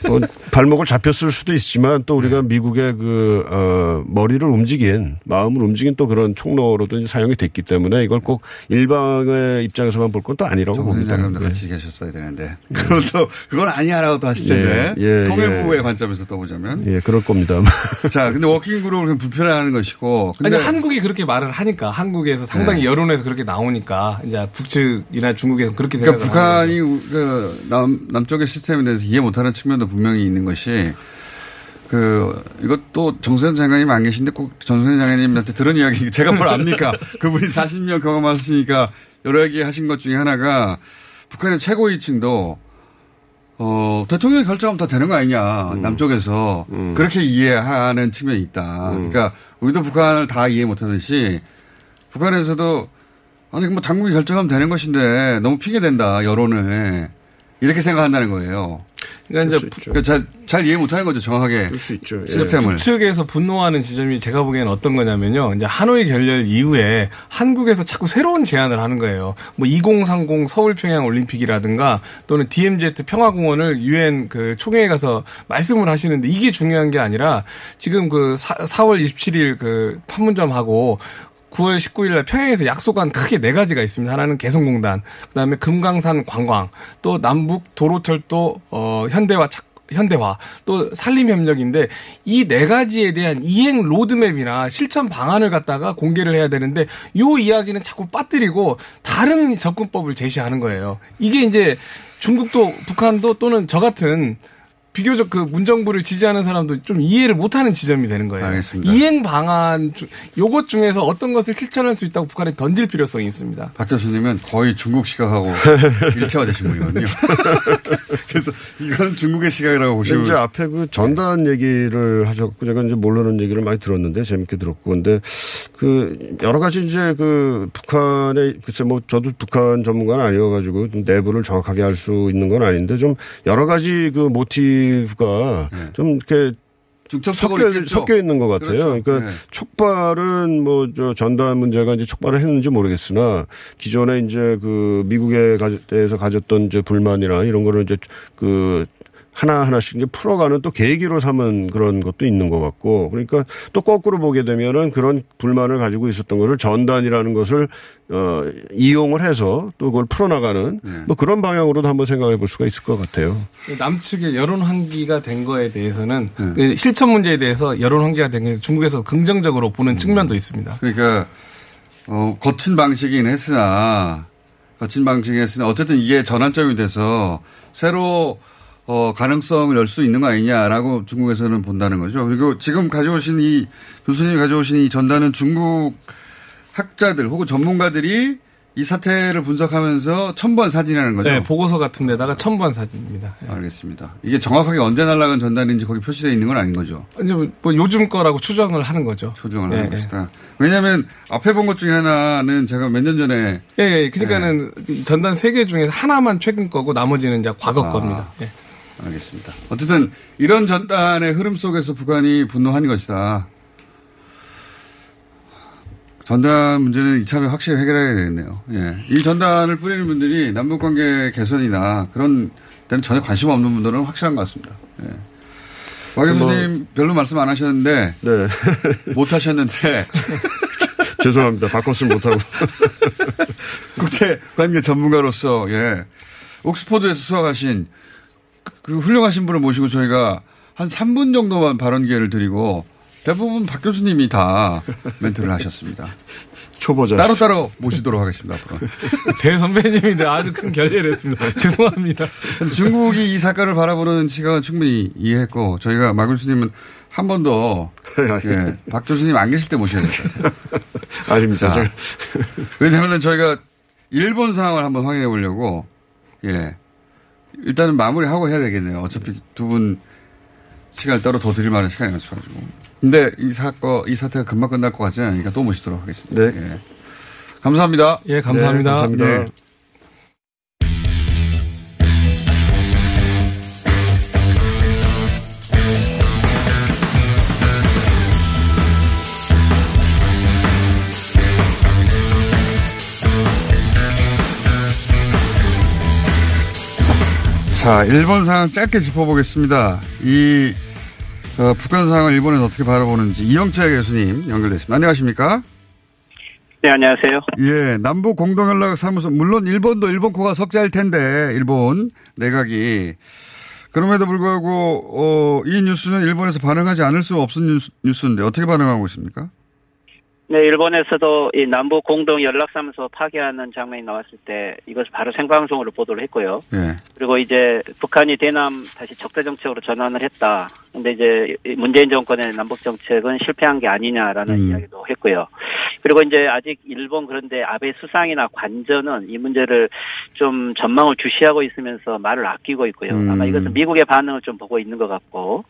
Speaker 8: 뭐 발목을 잡혔을 수도 있지만 또 우리가 미국의 그, 어, 머리를 움직인, 마음을 움직인 또 그런 총로로도 이제 사용이 됐기 때문에 이걸 꼭 일방의 입장에서만 볼 건 또 아니라고 봅니다.
Speaker 6: 장관도
Speaker 8: 네.
Speaker 6: 같이 계셨어야 되는데. <laughs> 그것도, 그건 아니야라고 또 하실 텐데.
Speaker 8: 예, 예,
Speaker 6: 통일부의
Speaker 8: 예.
Speaker 6: 관점에서 떠보자면.
Speaker 8: 예, 그럴 겁니다. <laughs>
Speaker 6: 자, 근데 워킹그룹을 그냥 불편해하는 것이고. 근데
Speaker 7: 아니 한국이 그렇게 말을 하니까 한국에서 상당히
Speaker 6: 네.
Speaker 7: 여론에서 그렇게 나오니까 이제 북측이나 중국에서 그렇게
Speaker 6: 그러니까 북한이 그 남, 남쪽의 시스템에 대해서 이해 못하는 측면도 분명히 있는 것이 그 이것도 정세현 장관님 안 계신데 꼭 정세현 장관님한테 들은 이야기 <laughs> 제가 뭘 압니까? 그분이 40년 경험하셨으니까 여러 얘기 하신 것 중에 하나가 북한의 최고위층도 어, 대통령이 결정하면 다 되는 거 아니냐. 남쪽에서. 그렇게 이해하는 측면이 있다. 그러니까 우리도 북한을 다 이해 못 하듯이 북한에서도 아니, 뭐 당국이 결정하면 되는 것인데 너무 핑계댄다, 여론을. 이렇게 생각한다는 거예요.
Speaker 7: 그러니까 이제
Speaker 8: 있죠.
Speaker 6: 그러니까 잘, 잘 이해 못 하는 거죠, 정확하게.
Speaker 8: 그럴 수 있죠. 예.
Speaker 6: 시스템을.
Speaker 7: 북측에서 분노하는 지점이 제가 보기에는 어떤 거냐면요. 이제 하노이 결렬 이후에 한국에서 자꾸 새로운 제안을 하는 거예요. 뭐 2030 서울 평양 올림픽이라든가 또는 DMZ 평화공원을 유엔 그 총회에 가서 말씀을 하시는데 이게 중요한 게 아니라 지금 그 4, 4월 27일 그 판문점하고 9월 19일 날 평양에서 약속한 크게 네 가지가 있습니다. 하나는 개성공단, 그다음에 금강산 관광, 또 남북 도로철도 어 현대화 착 현대화 또 산림 협력인데 이 네 가지에 대한 이행 로드맵이나 실천 방안을 갖다가 공개를 해야 되는데 요 이야기는 자꾸 빠뜨리고 다른 접근법을 제시하는 거예요. 이게 이제 중국도 북한도 또는 저 같은 비교적 그 문정부를 지지하는 사람도 좀 이해를 못하는 지점이 되는 거예요.
Speaker 6: 알겠습니다.
Speaker 7: 이행 방안 중- 요것 중에서 어떤 것을 실천할 수 있다고 북한에 던질 필요성이 있습니다.
Speaker 6: 박 교수님은 거의 중국 시각하고 <laughs> 일체화되신 분이거든요. <laughs> 그래서 이건 중국의 시각이라고 보시면.
Speaker 8: 이제 앞에 그 전단 얘기를 하셨고 제가 이제 모르는 얘기를 많이 들었는데 재밌게 들었고 근데 그 여러 가지 이제 그 북한의 글쎄 뭐 저도 북한 전문가는 아니어가지고 좀 내부를 정확하게 알 수 있는 건 아닌데 좀 여러 가지 그 모티브가 좀 이렇게 섞여,
Speaker 6: 있겠죠.
Speaker 8: 섞여 있는 것 같아요.
Speaker 6: 그렇죠.
Speaker 8: 그러니까
Speaker 6: 네.
Speaker 8: 촉발은 뭐 저 전단 문제가 이제 촉발을 했는지 모르겠으나 기존에 이제 그 미국에 가- 대해서 가졌던 이제 불만이나 이런 거를 이제 그 하나 하나씩 이제 풀어가는 또 계기로 삼은 그런 것도 있는 것 같고 그러니까 또 거꾸로 보게 되면은 그런 불만을 가지고 있었던 거를 전단이라는 것을 어 이용을 해서 또 그걸 풀어나가는
Speaker 6: 네.
Speaker 8: 뭐 그런 방향으로도 한번 생각해 볼 수가 있을 것 같아요.
Speaker 7: 남측의 여론 환기가 된 거에 대해서는 그 실천 문제에 대해서 여론 환기가 된 거에서 중국에서 긍정적으로 보는 측면도 있습니다.
Speaker 6: 그러니까 어, 거친 방식이긴 했으나 거친 방식이긴 했으나 어쨌든 이게 전환점이 돼서 새로 어, 가능성을 열 수 있는 거 아니냐라고 중국에서는 본다는 거죠. 그리고 지금 가져오신 이 교수님이 가져오신 이 전단은 중국 학자들 혹은 전문가들이 이 사태를 분석하면서 첨부한 사진이라는 거죠.
Speaker 7: 네, 보고서 같은 데다가 첨부한 사진입니다. 예.
Speaker 6: 알겠습니다. 이게 정확하게 언제 날라간 전단인지 거기 표시되어 있는 건 아닌 거죠.
Speaker 7: 이제 뭐 요즘 거라고 추정을 하는 거죠.
Speaker 6: 조정을
Speaker 7: 예,
Speaker 6: 하는
Speaker 7: 예.
Speaker 6: 것이다. 왜냐하면 앞에 본 것 중에 하나는 제가 몇 년 전에
Speaker 7: 예, 예. 그러니까는
Speaker 6: 네.
Speaker 7: 그 전단 세 개 중에서 하나만 최근 거고 나머지는 이제 과거
Speaker 6: 아.
Speaker 7: 겁니다. 예.
Speaker 6: 알겠습니다. 어쨌든 이런 전단의 흐름 속에서 북한이 분노한 것이다. 전단 문제는 이참에 확실히 해결해야 되겠네요. 예. 이 전단을 뿌리는 분들이 남북 관계 개선이나 그런 데는 전혀 관심 없는 분들은 확실한 것 같습니다. 예. 박
Speaker 8: 뭐-
Speaker 6: 교수님 별로 말씀 안 하셨는데
Speaker 8: 네. <laughs>
Speaker 6: 못 하셨는데 <laughs>
Speaker 8: 죄송합니다. 바꿨으면 못하고. <laughs>
Speaker 6: 국제 관계 전문가로서 예. 옥스퍼드에서 수학하신 그 훌륭하신 분을 모시고 저희가 한 3분 정도만 발언 기회를 드리고 대부분 박 교수님이 다 멘트를 하셨습니다. <laughs>
Speaker 8: 초보자.
Speaker 6: 따로 따로 모시도록 하겠습니다, 앞으로. <laughs>
Speaker 7: 대선배님인데 아주 큰 결례를 했습니다. <laughs> 죄송합니다.
Speaker 6: 중국이 이 사건을 바라보는 시각은 충분히 이해했고, 저희가 박 교수님은 한번 더, 예, 박 교수님 안 계실 때 모셔야 될 것 같아요.
Speaker 8: 아닙니다.
Speaker 6: 자, 왜냐하면 저희가 일본 상황을 한번 확인해 보려고, 예. 일단은 마무리하고 해야 되겠네요. 어차피 두 분 시간을 따로 더 드릴 만한 시간이 없어가지고. 근데 이 사건, 이 사태가 금방 끝날 것 같지 않으니까 또 모시도록 하겠습니다.
Speaker 8: 네.
Speaker 6: 예. 감사합니다.
Speaker 7: 예, 감사합니다.
Speaker 8: 네, 감사합니다.
Speaker 6: 네. 자, 일본 상황 짧게 짚어보겠습니다. 이 어, 북한 상황을 일본에서 어떻게 바라보는지 이영채 교수님 연결됐습니다. 안녕하십니까?
Speaker 9: 네, 안녕하세요.
Speaker 6: 예, 남북 공동연락 사무소 물론 일본도 일본 코가 석자일 텐데 일본 내각이 그럼에도 불구하고 어, 이 뉴스는 일본에서 반응하지 않을 수 없는 뉴스, 뉴스인데 어떻게 반응하고 있습니까?
Speaker 9: 네, 일본에서도 이 남북 공동 연락사무소 파괴하는 장면이 나왔을 때 이것을 바로 생방송으로 보도를 했고요.
Speaker 6: 예.
Speaker 9: 그리고 이제 북한이 대남 다시 적대 정책으로 전환을 했다. 근데 이제 이 문재인 정권의 남북 정책은 실패한 게 아니냐라는
Speaker 6: 음.
Speaker 9: 이야기도 했고요. 그리고 이제 아직 일본 그런데 아베 수상이나 관저는 이 문제를 좀 전망을 주시하고 있으면서 말을 아끼고 있고요.
Speaker 6: 음.
Speaker 9: 아마 이것은 미국의 반응을 좀 보고 있는 것 같고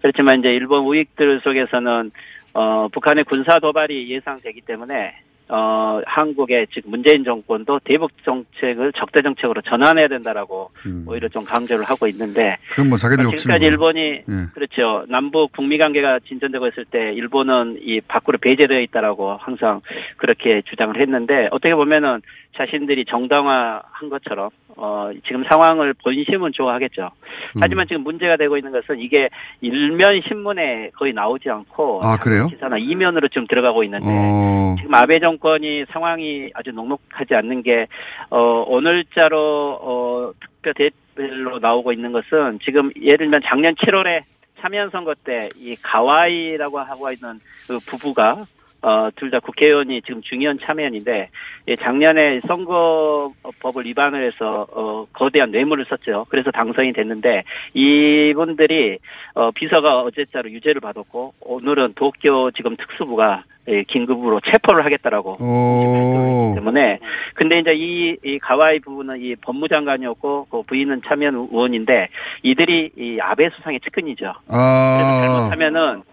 Speaker 9: 그렇지만 이제 일본 우익들 속에서는 어, 북한의 군사 도발이 예상되기 때문에 어, 한국의 지금 문재인 정권도 대북 정책을 적대 정책으로 전환해야 된다라고
Speaker 6: 음.
Speaker 9: 오히려 좀 강조를 하고 있는데
Speaker 6: 그건 뭐 자기들
Speaker 9: 지금까지
Speaker 6: 욕심이고.
Speaker 9: 일본이
Speaker 6: 예.
Speaker 9: 그렇죠 남북 북미 관계가 진전되고 있을 때 일본은 이 밖으로 배제되어 있다라고 항상 그렇게 주장을 했는데 어떻게 보면은 자신들이 정당화한 것처럼 어 지금 상황을 본심은 좋아하겠죠.
Speaker 6: 음.
Speaker 9: 하지만 지금 문제가 되고 있는 것은 이게 일면 신문에 거의 나오지 않고
Speaker 6: 아, 그래요?
Speaker 9: 기사나 이면으로 좀 들어가고 있는데
Speaker 6: 어,
Speaker 9: 지금 아베 정권이 상황이 아주 녹록하지 않는 게, 어, 오늘자로, 어, 특별 대별로 나오고 있는 것은 지금 예를 들면 작년 7월에 참여연 선거 때 이 가와이라고 하고 있는 그 부부가 어, 둘 다 국회의원이 지금 중의원 참여연인데, 예, 작년에 선거법을 위반을 해서, 어, 거대한 뇌물을 썼죠. 그래서 당선이 됐는데, 이분들이, 어, 비서가 어제자로 유죄를 받았고, 오늘은 도쿄 지금 특수부가, 예, 긴급으로 체포를 하겠다라고
Speaker 6: 어,
Speaker 9: 때문에 근데 이제 이, 이 가와이 부부는 이 법무장관이었고 그 부인은 참여연 의원인데 이들이 이 아베 수상의 측근이죠. 그래서
Speaker 6: 아,
Speaker 9: 잘못하면은 예,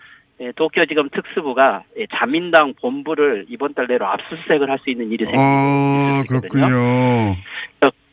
Speaker 9: 도쿄 지금 특수부가 예, 자민당 본부를 이번 달 내로 압수수색을 할 수 있는 일이 생기거든요.
Speaker 6: 어, 그렇군요.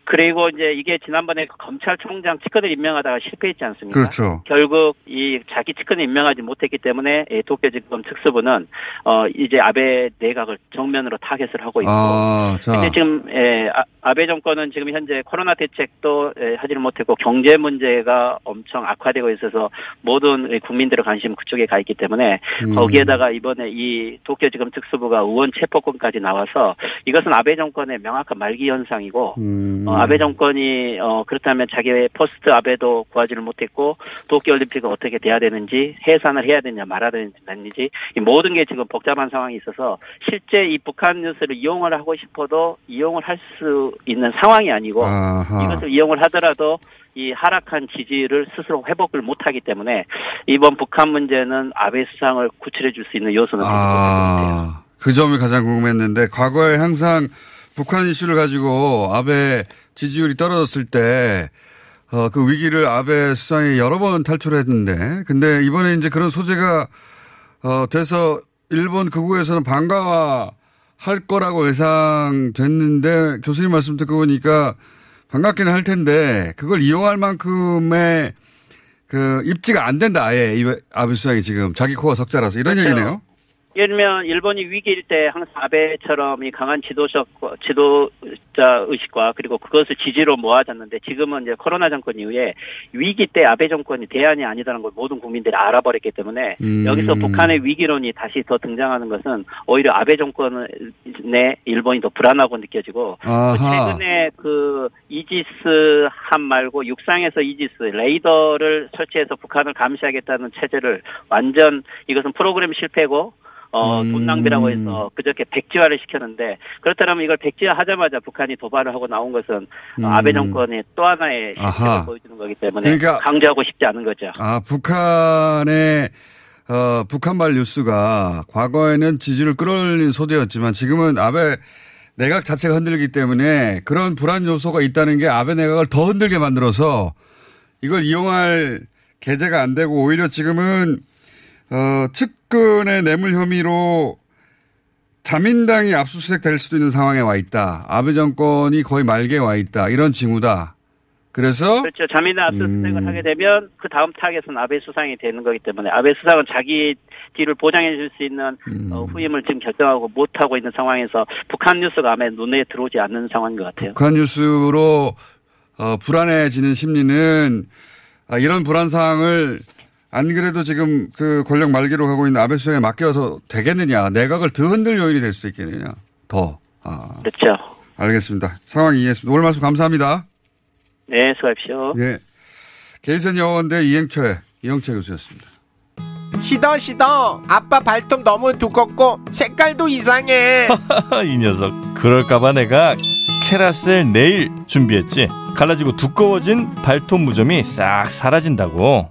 Speaker 9: 그리고 이제 이게 지난번에 그 검찰총장 측근을 임명하다가 실패했지 않습니까?
Speaker 6: 그렇죠.
Speaker 9: 결국 이 자기 측근을 임명하지 못했기 때문에 이 도쿄지검 특수부는 어 이제 아베 내각을 정면으로 타겟을 하고 있고
Speaker 6: 아, 자.
Speaker 9: 근데 지금 예, 아, 아베 정권은 지금 현재 코로나 대책도 예, 하지를 못했고 경제 문제가 엄청 악화되고 있어서 모든 국민들의 관심 그쪽에 가 있기 때문에
Speaker 6: 음.
Speaker 9: 거기에다가 이번에 이 도쿄지검 특수부가 의원 체포권까지 나와서 이것은 아베 정권의 명확한 말기 현상이고
Speaker 6: 음.
Speaker 9: 어, 아베 정권이 어 그렇다면 자기의 포스트 아베도 구하지를 못했고 도쿄 올림픽을 어떻게 돼야 되는지 해산을 해야 되냐 말아야 되는지 이 모든 게 지금 복잡한 상황이 있어서 실제 이 북한 뉴스를 이용을 하고 싶어도 이용을 할 수 있는 상황이 아니고
Speaker 6: 아하.
Speaker 9: 이것을 이용을 하더라도 이 하락한 지지를 스스로 회복을 못하기 때문에 이번 북한 문제는 아베 수상을 구출해 줄 수 있는 요소는. 아,
Speaker 6: 그 점이 가장 궁금했는데 과거에 항상 북한 이슈를 가지고 아베 지지율이 떨어졌을 때 어, 그 위기를 아베 수상이 여러 번 탈출했는데 근데 이번에 이제 그런 소재가 어, 돼서 일본 극우에서는 반가워 할 거라고 예상됐는데 교수님 말씀 듣고 보니까 반갑기는 할 텐데 그걸 이용할 만큼의 그 입지가 안 된다 아예 이 아베 수상이 지금 자기 코가 석자라서 이런
Speaker 9: 그렇죠.
Speaker 6: 얘기네요.
Speaker 9: 예를 들면 일본이 위기일 때 항상 아베처럼 이 강한 지도적 지도자 의식과 그리고 그것을 지지로 모아졌는데 지금은 이제 코로나 정권 이후에 위기 때 아베 정권이 대안이 아니다는 걸 모든 국민들이 알아버렸기 때문에
Speaker 6: 음.
Speaker 9: 여기서 북한의 위기론이 다시 더 등장하는 것은 오히려 아베 정권의 일본이 더 불안하고 느껴지고 또
Speaker 6: 아하.
Speaker 9: 최근에 그 이지스 함 말고 육상에서 이지스 레이더를 설치해서 북한을 감시하겠다는 체제를 완전 이것은 프로그램 실패고 어,
Speaker 6: 음.
Speaker 9: 돈 낭비라고 해서 그저께 백지화를 시켰는데 그렇다면 이걸 백지화하자마자 북한이 도발을 하고 나온 것은
Speaker 6: 음.
Speaker 9: 어, 아베 정권의 또 하나의. 실패를 보여주는 거기 때문에
Speaker 6: 그러니까-
Speaker 9: 강조하고 싶지 않은 거죠.
Speaker 6: 아, 북한의 어, 북한발 뉴스가 과거에는 지지를 끌어올린 소재였지만 지금은 아베 내각 자체가 흔들리기 때문에 그런 불안 요소가 있다는 게 아베 내각을 더 흔들게 만들어서 이걸 이용할 계제가 안 되고 오히려 지금은 어, 측근의 뇌물 혐의로 자민당이 압수수색 될 수도 있는 상황에 와 있다. 아베 정권이 거의 말기에 와 있다. 이런 징후다. 그래서
Speaker 9: 그렇죠. 자민당 압수수색을
Speaker 6: 음.
Speaker 9: 하게 되면 그 다음 타겟은 아베 수상이 되는 거기 때문에 아베 수상은 자기 뒤를 보장해 줄 수 있는
Speaker 6: 음.
Speaker 9: 어, 후임을 지금 결정하고 못 하고 있는 상황에서 북한 뉴스가 아마 눈에 들어오지 않는 상황인 것 같아요.
Speaker 6: 북한 뉴스로 어, 불안해지는 심리는 아, 이런 불안 상황을 안 그래도 지금 그 권력 말기로 가고 있는 아베 수상에 맡겨서 되겠느냐? 내각을 더 흔들 요인이 될 수 있겠느냐? 더. 아,
Speaker 9: 그렇죠.
Speaker 6: 알겠습니다. 상황 이해했습니다. 오늘 말씀 감사합니다.
Speaker 9: 네, 수고하십시오.
Speaker 6: 예. 게이센 여원대 이행철 이영채 교수였습니다.
Speaker 10: 시더 시더. 아빠 발톱 너무 두껍고 색깔도 이상해. <laughs>
Speaker 11: 이 녀석. 그럴까봐 내가 캐라셀 네일 준비했지. 갈라지고 두꺼워진 발톱 무좀이 싹 사라진다고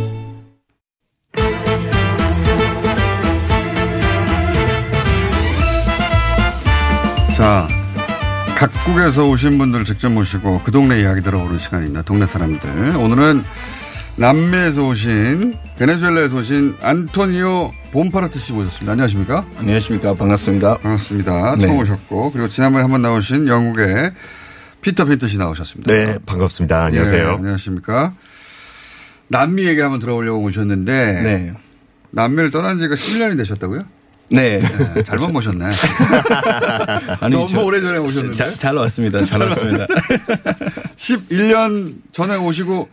Speaker 6: 각국에서 오신 분들 직접 모시고 그 동네 이야기 들어보는 시간입니다 동네 사람들 오늘은 남미에서 오신 베네수엘라에서 오신 안토니오 본파르트 씨 모셨습니다. 안녕하십니까?
Speaker 12: 안녕하십니까. 반갑습니다.
Speaker 6: 반갑습니다.
Speaker 12: 네.
Speaker 6: 처음 오셨고 그리고 지난번에 한번 나오신 영국의 피터 핀트 씨 나오셨습니다.
Speaker 13: 네, 반갑습니다. 안녕하세요.
Speaker 6: 네, 안녕하십니까? 남미 얘기 한번 들어보려고 오셨는데
Speaker 12: 네.
Speaker 6: 남미를 떠난 지가 10년이 되셨다고요?
Speaker 12: 네.
Speaker 6: 잘못 모셨네. <laughs>
Speaker 12: 아니,
Speaker 6: 너무
Speaker 12: 저-
Speaker 6: 오래전에 오셨는데.
Speaker 12: 자- 잘 왔습니다. 잘 왔습니다.
Speaker 6: 11년 전에 오시고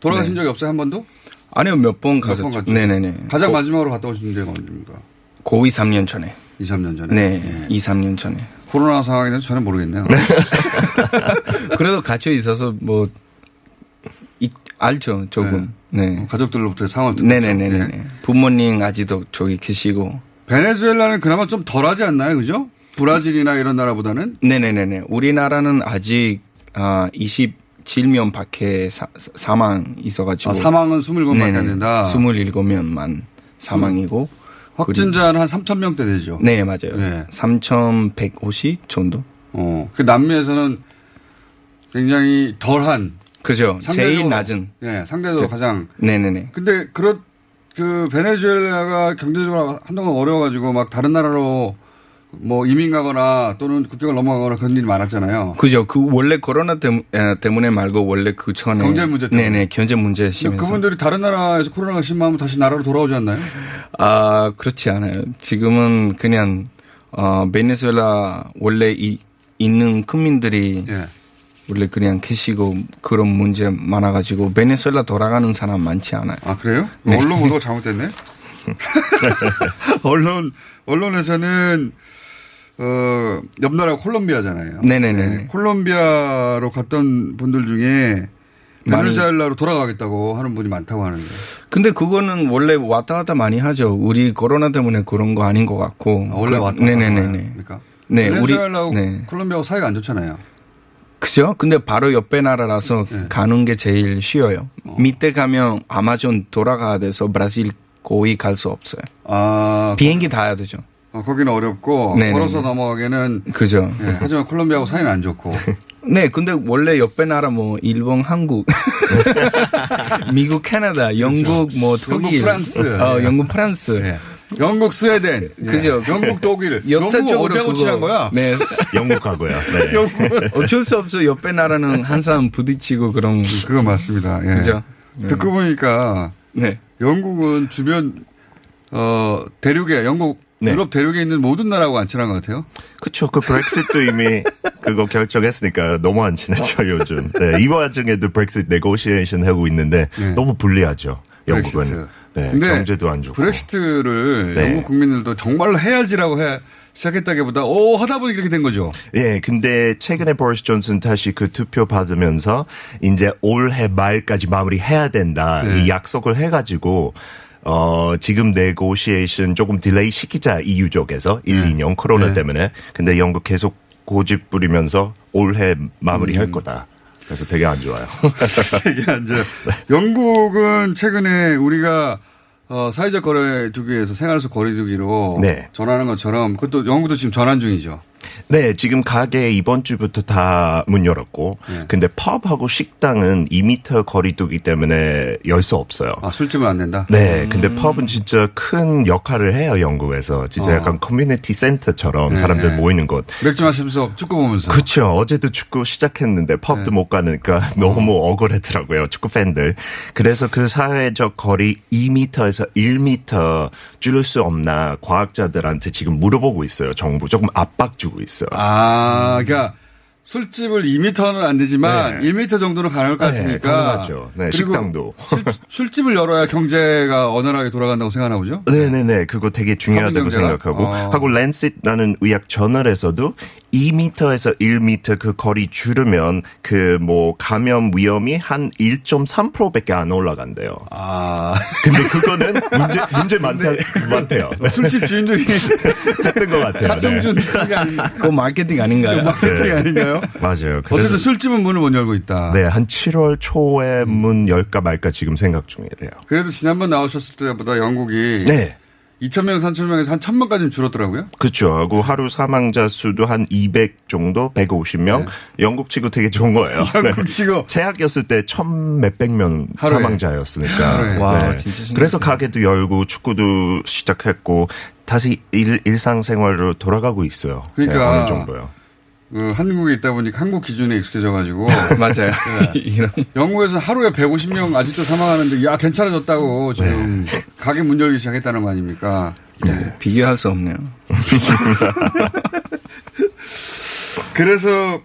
Speaker 6: 돌아가신 적이 없어요, 한 번도?
Speaker 12: 아니요,
Speaker 6: 몇번몇
Speaker 12: 갔었죠.
Speaker 6: 번 갔죠?
Speaker 12: 네네네.
Speaker 6: 가장
Speaker 12: 고-
Speaker 6: 마지막으로 갔다 오신 데가 언제입니까?
Speaker 12: 고 2, 3년 전에.
Speaker 6: 2, 3년 전에?
Speaker 12: 네. 2, 3년 전에.
Speaker 6: 코로나 상황에 대해서 전혀 모르겠네요. <laughs>
Speaker 12: 그래도 갇혀 있어서 뭐, 이- 알죠, 조금. 네.
Speaker 6: 가족들로부터 상황을 듣고
Speaker 12: 네네네네. 부모님 아직도 저기 계시고.
Speaker 6: 베네수엘라는 그나마 좀 덜하지 않나요? 그죠? 브라질이나 이런 나라보다는?
Speaker 12: 네네네네. 우리나라는 아직, 아, 27명 밖에 사, 사망 있어가지고.
Speaker 6: 아, 사망은 27명 밖에 안 된다?
Speaker 12: 27명만 사망이고.
Speaker 6: 확진자는 한 3천 명대 되죠.
Speaker 12: 네, 맞아요.
Speaker 6: 네.
Speaker 12: 3,150 정도?
Speaker 6: 어. 그 남미에서는 굉장히 덜한.
Speaker 12: 그죠. 제일 낮은.
Speaker 6: 네, 상대적으로
Speaker 12: 저-
Speaker 6: 가장.
Speaker 12: 네네네.
Speaker 6: 근데 그렇 그 베네수엘라가 경제적으로 한동안 어려워가지고 막 다른 나라로 뭐 이민 가거나 또는 국경을 넘어가거나 그런 일이 많았잖아요.
Speaker 12: 그죠. 그 원래 코로나 때, 에, 때문에 말고 원래 그 전에
Speaker 6: 경제 문제 때문에.
Speaker 12: 네네 경제 문제 심해서.
Speaker 6: 그분들이 다른 나라에서 코로나가 심하면 다시 나라로 돌아오지 않나요?
Speaker 12: 아 그렇지 않아요. 지금은 그냥 어 베네수엘라 원래 이, 있는 국민들이
Speaker 6: 예.
Speaker 12: 원래 그냥 계시고 그런 문제 많아가지고 베네수엘라 돌아가는 사람 많지 않아요.
Speaker 6: 아 그래요?
Speaker 12: 네.
Speaker 6: 언론 보도가 잘못됐네. <laughs> 언론 언론에서는 어, 옆 나라 콜롬비아잖아요.
Speaker 12: 네네네.
Speaker 6: 네, 콜롬비아로 갔던 분들 중에
Speaker 12: 많이-
Speaker 6: 베네수엘라로 돌아가겠다고 하는 분이 많다고 하는데.
Speaker 12: 근데 그거는 원래 왔다 갔다 많이 하죠. 우리 코로나 때문에 그런 거 아닌 것 같고.
Speaker 6: 원래
Speaker 12: 그-
Speaker 6: 왔다 갔다
Speaker 12: 네네네네.
Speaker 6: 그러니까.
Speaker 12: 네, 우리
Speaker 6: 베네수엘라하고
Speaker 12: 네.
Speaker 6: 콜롬비아하고 사이가 안 좋잖아요.
Speaker 12: 그죠? 근데 바로 옆에 나라라서
Speaker 6: 네.
Speaker 12: 가는 게 제일 쉬워요.
Speaker 6: 어.
Speaker 12: 밑에 가면 아마존 돌아가야 돼서 브라질 거의 갈 수 없어요.
Speaker 6: 아,
Speaker 12: 비행기 타야 되죠.
Speaker 6: 어, 거기는 어렵고
Speaker 12: 네네네.
Speaker 6: 걸어서 넘어가기는
Speaker 12: 그죠.
Speaker 6: 예, 하지만 콜롬비아하고 사이는 안 좋고. <laughs>
Speaker 12: 네, 근데 원래 옆에 나라 뭐 일본, 한국, <laughs> 미국, 캐나다, 영국, 뭐 독일,
Speaker 6: 영국, 프랑스.
Speaker 12: 어,
Speaker 6: 예.
Speaker 12: 영국, 프랑스.
Speaker 6: 예. 영국, 스웨덴, 예.
Speaker 12: 그죠.
Speaker 6: 영국, 독일. <laughs> 영국 어디하고
Speaker 12: 그거-
Speaker 6: 친한 거야?
Speaker 12: 네. <laughs>
Speaker 11: 영국하고요. 네. <laughs>
Speaker 6: 영국은
Speaker 12: 어쩔 수 없어. 옆에 나라는 항상 부딪히고 그런.
Speaker 6: 그거 맞습니다. 예.
Speaker 12: 그죠.
Speaker 6: 듣고 보니까
Speaker 12: 네.
Speaker 6: 영국은 주변 어 대륙에 영국
Speaker 11: 네.
Speaker 6: 유럽 대륙에 있는 모든 나라하고 안 친한 것 같아요.
Speaker 11: 그쵸. 그 브렉시트도 이미 그거 결정했으니까 너무 안 친하죠, 요즘. 네, 이 와중에도 브렉시트 negotiation 하고 있는데
Speaker 6: 네.
Speaker 11: 너무 불리하죠. 영국은.
Speaker 6: 브렉시트.
Speaker 11: 네,
Speaker 6: 근데
Speaker 11: 경제도 안 좋고.
Speaker 6: 브렉시트를
Speaker 11: 네.
Speaker 6: 영국 국민들도 정말로 해야지라고 해 시작했다기보다 오 하다 보니 이렇게 된 거죠.
Speaker 11: 예, 근데 최근에 보리스 존슨 다시 그 투표 받으면서 이제 올해 말까지 마무리해야 된다.
Speaker 6: 네.
Speaker 11: 이 약속을 해가지고 어, 지금 negotiation 조금 delay 시키자 EU 쪽에서 1, 2년 코로나
Speaker 6: 네.
Speaker 11: 때문에. 근데 영국 계속 고집 부리면서 올해 마무리할
Speaker 6: 음.
Speaker 11: 거다. 그래서 되게 안 좋아요. <laughs>
Speaker 6: 되게 안 좋아요. 영국은 최근에 우리가 어, 사회적 거리두기에서 위해서 생활에서 거리두기로
Speaker 11: 네.
Speaker 6: 전환하는 것처럼 그것도 영국도 지금 전환 중이죠.
Speaker 11: 네, 지금 가게 이번 주부터 다 문 열었고,
Speaker 6: 네.
Speaker 11: 근데 펍하고 식당은 2미터 거리두기 때문에 열 수 없어요.
Speaker 6: 아, 술집은 안 된다?
Speaker 11: 네, 근데 펍은 진짜 큰 역할을 해요, 영국에서. 진짜
Speaker 6: 어.
Speaker 11: 약간 커뮤니티 센터처럼
Speaker 6: 네.
Speaker 11: 사람들 모이는 곳.
Speaker 6: 맥주 마시면서 축구 보면서.
Speaker 11: 그쵸. 어제도 축구 시작했는데 펍도
Speaker 6: 네.
Speaker 11: 못 가니까 <laughs> 너무 억울하더라고요. 축구 팬들. 그래서 그 사회적 거리 2m에서 1m 줄일 수 없나 과학자들한테 지금 물어보고 있어요. 정부 조금 압박 주고 있어요.
Speaker 6: 아, 그러니까 술집을 2m는 안 되지만
Speaker 11: 네.
Speaker 6: 1m 정도는 가능할 것
Speaker 11: 네,
Speaker 6: 같으니까.
Speaker 11: 가능하죠. 네,
Speaker 6: 그리고
Speaker 11: 식당도.
Speaker 6: 술, 집을 열어야 경제가 원활하게 돌아간다고 생각하나 보죠?
Speaker 11: 네네네. 그거 되게 중요하다고
Speaker 6: 서민 경제가?
Speaker 11: 생각하고.
Speaker 6: 어.
Speaker 11: 하고 랜싯라는 의학 저널에서도 2m에서 1m 그 거리 줄으면 그 뭐 감염 위험이 한 1.3%밖에 안 올라간대요.
Speaker 6: 아.
Speaker 11: 근데 그거는 문제, 문제 많다, 많대요.
Speaker 6: 술집 주인들이
Speaker 11: 했던 것 같아요.
Speaker 6: 하청준
Speaker 11: 네.
Speaker 12: 그거 마케팅 아닌가요?
Speaker 6: 마케팅
Speaker 11: 네.
Speaker 6: 아닌가요?
Speaker 11: 맞아요. <laughs>
Speaker 6: 어쨌든
Speaker 11: 그래서
Speaker 6: 술집은 문을 못 열고 있다.
Speaker 11: 네, 한 7월 초에 문 열까 말까 지금 생각 중이래요.
Speaker 6: 그래도 지난번 나오셨을 때보다 영국이
Speaker 11: 네.
Speaker 6: 2,000명, 3,000명에서 한 1,000명까지 줄었더라고요.
Speaker 11: 그렇죠. 하고 하루 사망자 수도 한 200 정도, 150명. 영국 치고 되게 좋은 거예요. <laughs>
Speaker 6: 네. 영국 치고.
Speaker 11: 최악이었을 때천 몇백 명
Speaker 6: 하루에.
Speaker 11: 사망자였으니까.
Speaker 6: 하루에.
Speaker 12: 와, 진짜 신기하다.
Speaker 11: 그래서 가게도 열고 축구도 시작했고 다시 일, 일상생활로 돌아가고 있어요.
Speaker 6: 그러니까
Speaker 11: 네, 어느 정도요.
Speaker 6: 그 한국에 있다 보니까 한국 기준에 익숙해져 가지고. <laughs>
Speaker 12: 맞아요.
Speaker 6: 네. <laughs> 영국에서 하루에 150명 아직도 사망하는데 야 괜찮아졌다고 지금
Speaker 11: 네.
Speaker 6: 가게 문 열기 시작했다는 거 아닙니까?
Speaker 12: 네, 비교할 수 없네요. <laughs>
Speaker 6: 그래서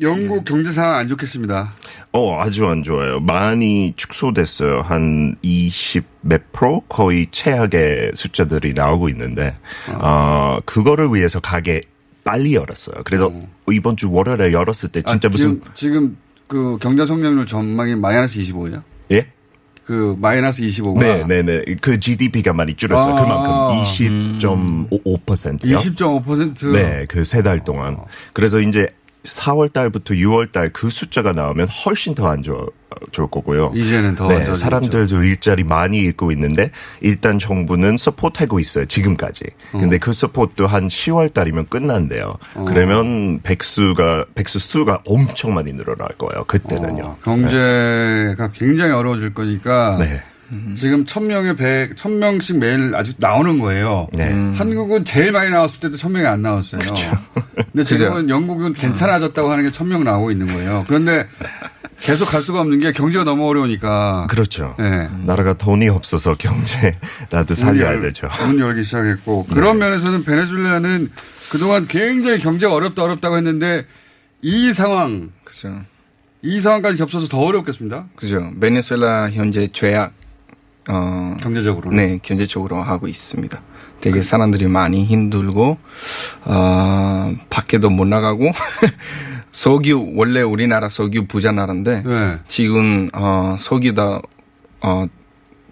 Speaker 6: 영국 경제 상황 안 좋겠습니다.
Speaker 11: 어, 아주 안 좋아요. 많이 축소됐어요. 한 20 몇 프로? 거의 최악의 숫자들이 나오고 있는데, 어, 그거를 위해서 가게 빨리 열었어요. 그래서 이번 주 월요일에 열었을 때 진짜
Speaker 6: 아,
Speaker 11: 무슨,
Speaker 6: 지금, 그 경제 성장률 전망이 마이너스 25냐?
Speaker 11: 예?
Speaker 6: 그 마이너스 25가
Speaker 11: 네, 네, 네. 그 GDP가 많이 줄었어요.
Speaker 6: 아.
Speaker 11: 그만큼 20.5%요.
Speaker 6: 20.5%
Speaker 11: 네, 그 세 달 동안. 그래서 이제 4월 달부터 6월 달 그 숫자가 나오면 훨씬 더 안 좋아, 좋을 거고요.
Speaker 6: 이제는 더
Speaker 11: 네. 사람들도 일자리 많이 잃고 있는데 일단 정부는 support하고 있어요. 지금까지. 근데 그 support도 한 10월 달이면 끝난대요.
Speaker 6: 어.
Speaker 11: 그러면 백수가 백수 수가 엄청 많이 늘어날 거예요. 그때는요.
Speaker 6: 어, 경제가 굉장히 어려워질 거니까
Speaker 11: 네.
Speaker 6: 지금 천 명에 백, 천 명씩 매일 아직 나오는 거예요.
Speaker 11: 네.
Speaker 6: 한국은 제일 많이 나왔을 때도 천 명이 안 나왔어요. 근데 지금은 영국은 괜찮아졌다고 하는 게 천 명 나오고 있는 거예요. 그런데 계속 갈 수가 없는 게 경제가 너무 어려우니까.
Speaker 11: 그렇죠.
Speaker 6: 네.
Speaker 11: 나라가 돈이 없어서 경제라도 <laughs> 살려야
Speaker 6: 문 열-
Speaker 11: 되죠.
Speaker 6: 문 열기 시작했고 그런 면에서는 베네수엘라는 그동안 굉장히 경제가 어렵다 어렵다고 했는데 이 상황,
Speaker 12: 그죠.
Speaker 6: 이 상황까지 겹쳐서 더 어렵겠습니다.
Speaker 12: 그죠. 베네수엘라 현재 죄악 어
Speaker 6: 경제적으로
Speaker 12: 네 경제적으로 하고 있습니다. 되게 사람들이 많이 힘들고 어 밖에도 못 나가고 <laughs> 석유 원래 우리나라 석유 부자 나라인데
Speaker 6: 네.
Speaker 12: 지금 어 석유다 어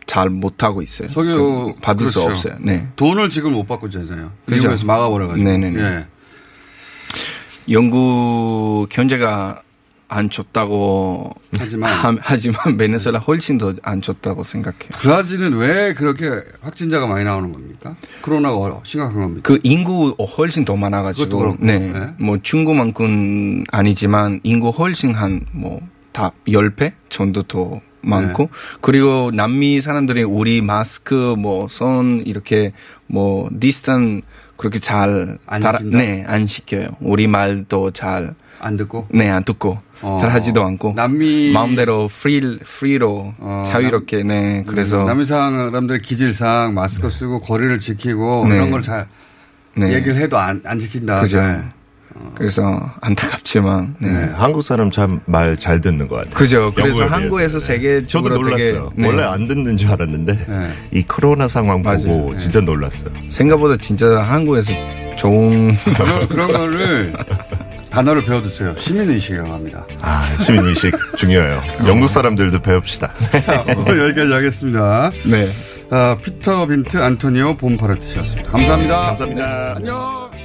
Speaker 12: 잘 못 하고 있어요.
Speaker 6: 석유
Speaker 12: 그 받을 수
Speaker 6: 그렇죠.
Speaker 12: 없어요. 네.
Speaker 6: 돈을 지금 못 받고 있잖아요.
Speaker 12: 그죠.
Speaker 6: 미국에서 막아버려가지고.
Speaker 12: 네네네.
Speaker 6: 예.
Speaker 12: 영국 경제가 안 좋다고
Speaker 6: 하지만 <laughs>
Speaker 12: 하, 하지만 베네수엘라 훨씬 더안 좋다고 생각해요.
Speaker 6: 브라질은 왜 그렇게 확진자가 많이 나오는 겁니까? 코로나가 심각한 겁니까?
Speaker 12: 그 인구 훨씬 더 많아가지고 네.
Speaker 6: 네.
Speaker 12: 뭐 중국만큼 아니지만 인구 훨씬 한 뭐다 10배 정도 더 많고
Speaker 6: 네.
Speaker 12: 그리고 남미 사람들이 우리 마스크 뭐 손 이렇게 뭐 distance 그렇게
Speaker 6: 잘안
Speaker 12: 따라-
Speaker 6: 지킨다?
Speaker 12: 네, 안 지켜요. 우리 말도 잘
Speaker 6: 안 듣고?
Speaker 12: 네, 안 듣고
Speaker 6: 어.
Speaker 12: 잘 하지도 않고
Speaker 6: 남미
Speaker 12: 마음대로 free free로
Speaker 6: 어,
Speaker 12: 자유롭게 네. 그래서
Speaker 6: 음, 남미 사람들의 기질상 마스크 쓰고 거리를 지키고
Speaker 12: 네.
Speaker 6: 이런 걸 잘
Speaker 12: 네.
Speaker 6: 얘기를 해도 안, 안 지킨다.
Speaker 12: 그죠.
Speaker 6: 네.
Speaker 12: 그래서 안타깝지만 네.
Speaker 11: 네, 한국 사람 참 말 잘 듣는 것 같아요.
Speaker 12: 그죠. 그래서
Speaker 11: 한국에서. 네.
Speaker 12: 세계적으로
Speaker 11: 저도 놀랐어요.
Speaker 12: 되게, 네.
Speaker 11: 원래 안 듣는 줄 알았는데
Speaker 6: 네.
Speaker 11: 이 코로나 상황 보고
Speaker 12: 맞아요. 네.
Speaker 11: 진짜 놀랐어요.
Speaker 12: 생각보다 진짜 한국에서 좋은
Speaker 6: 그런, 그런 거를 단어를 배워두세요. 시민의식이라고 합니다.
Speaker 11: 아, 시민의식 중요해요. 영국 사람들도 배웁시다.
Speaker 6: 오늘 여기까지 하겠습니다.
Speaker 12: 네.
Speaker 6: 아, 피터 빈트 안토니오 봄파르트씨였습니다. 감사합니다.
Speaker 11: 감사합니다.
Speaker 6: 안녕.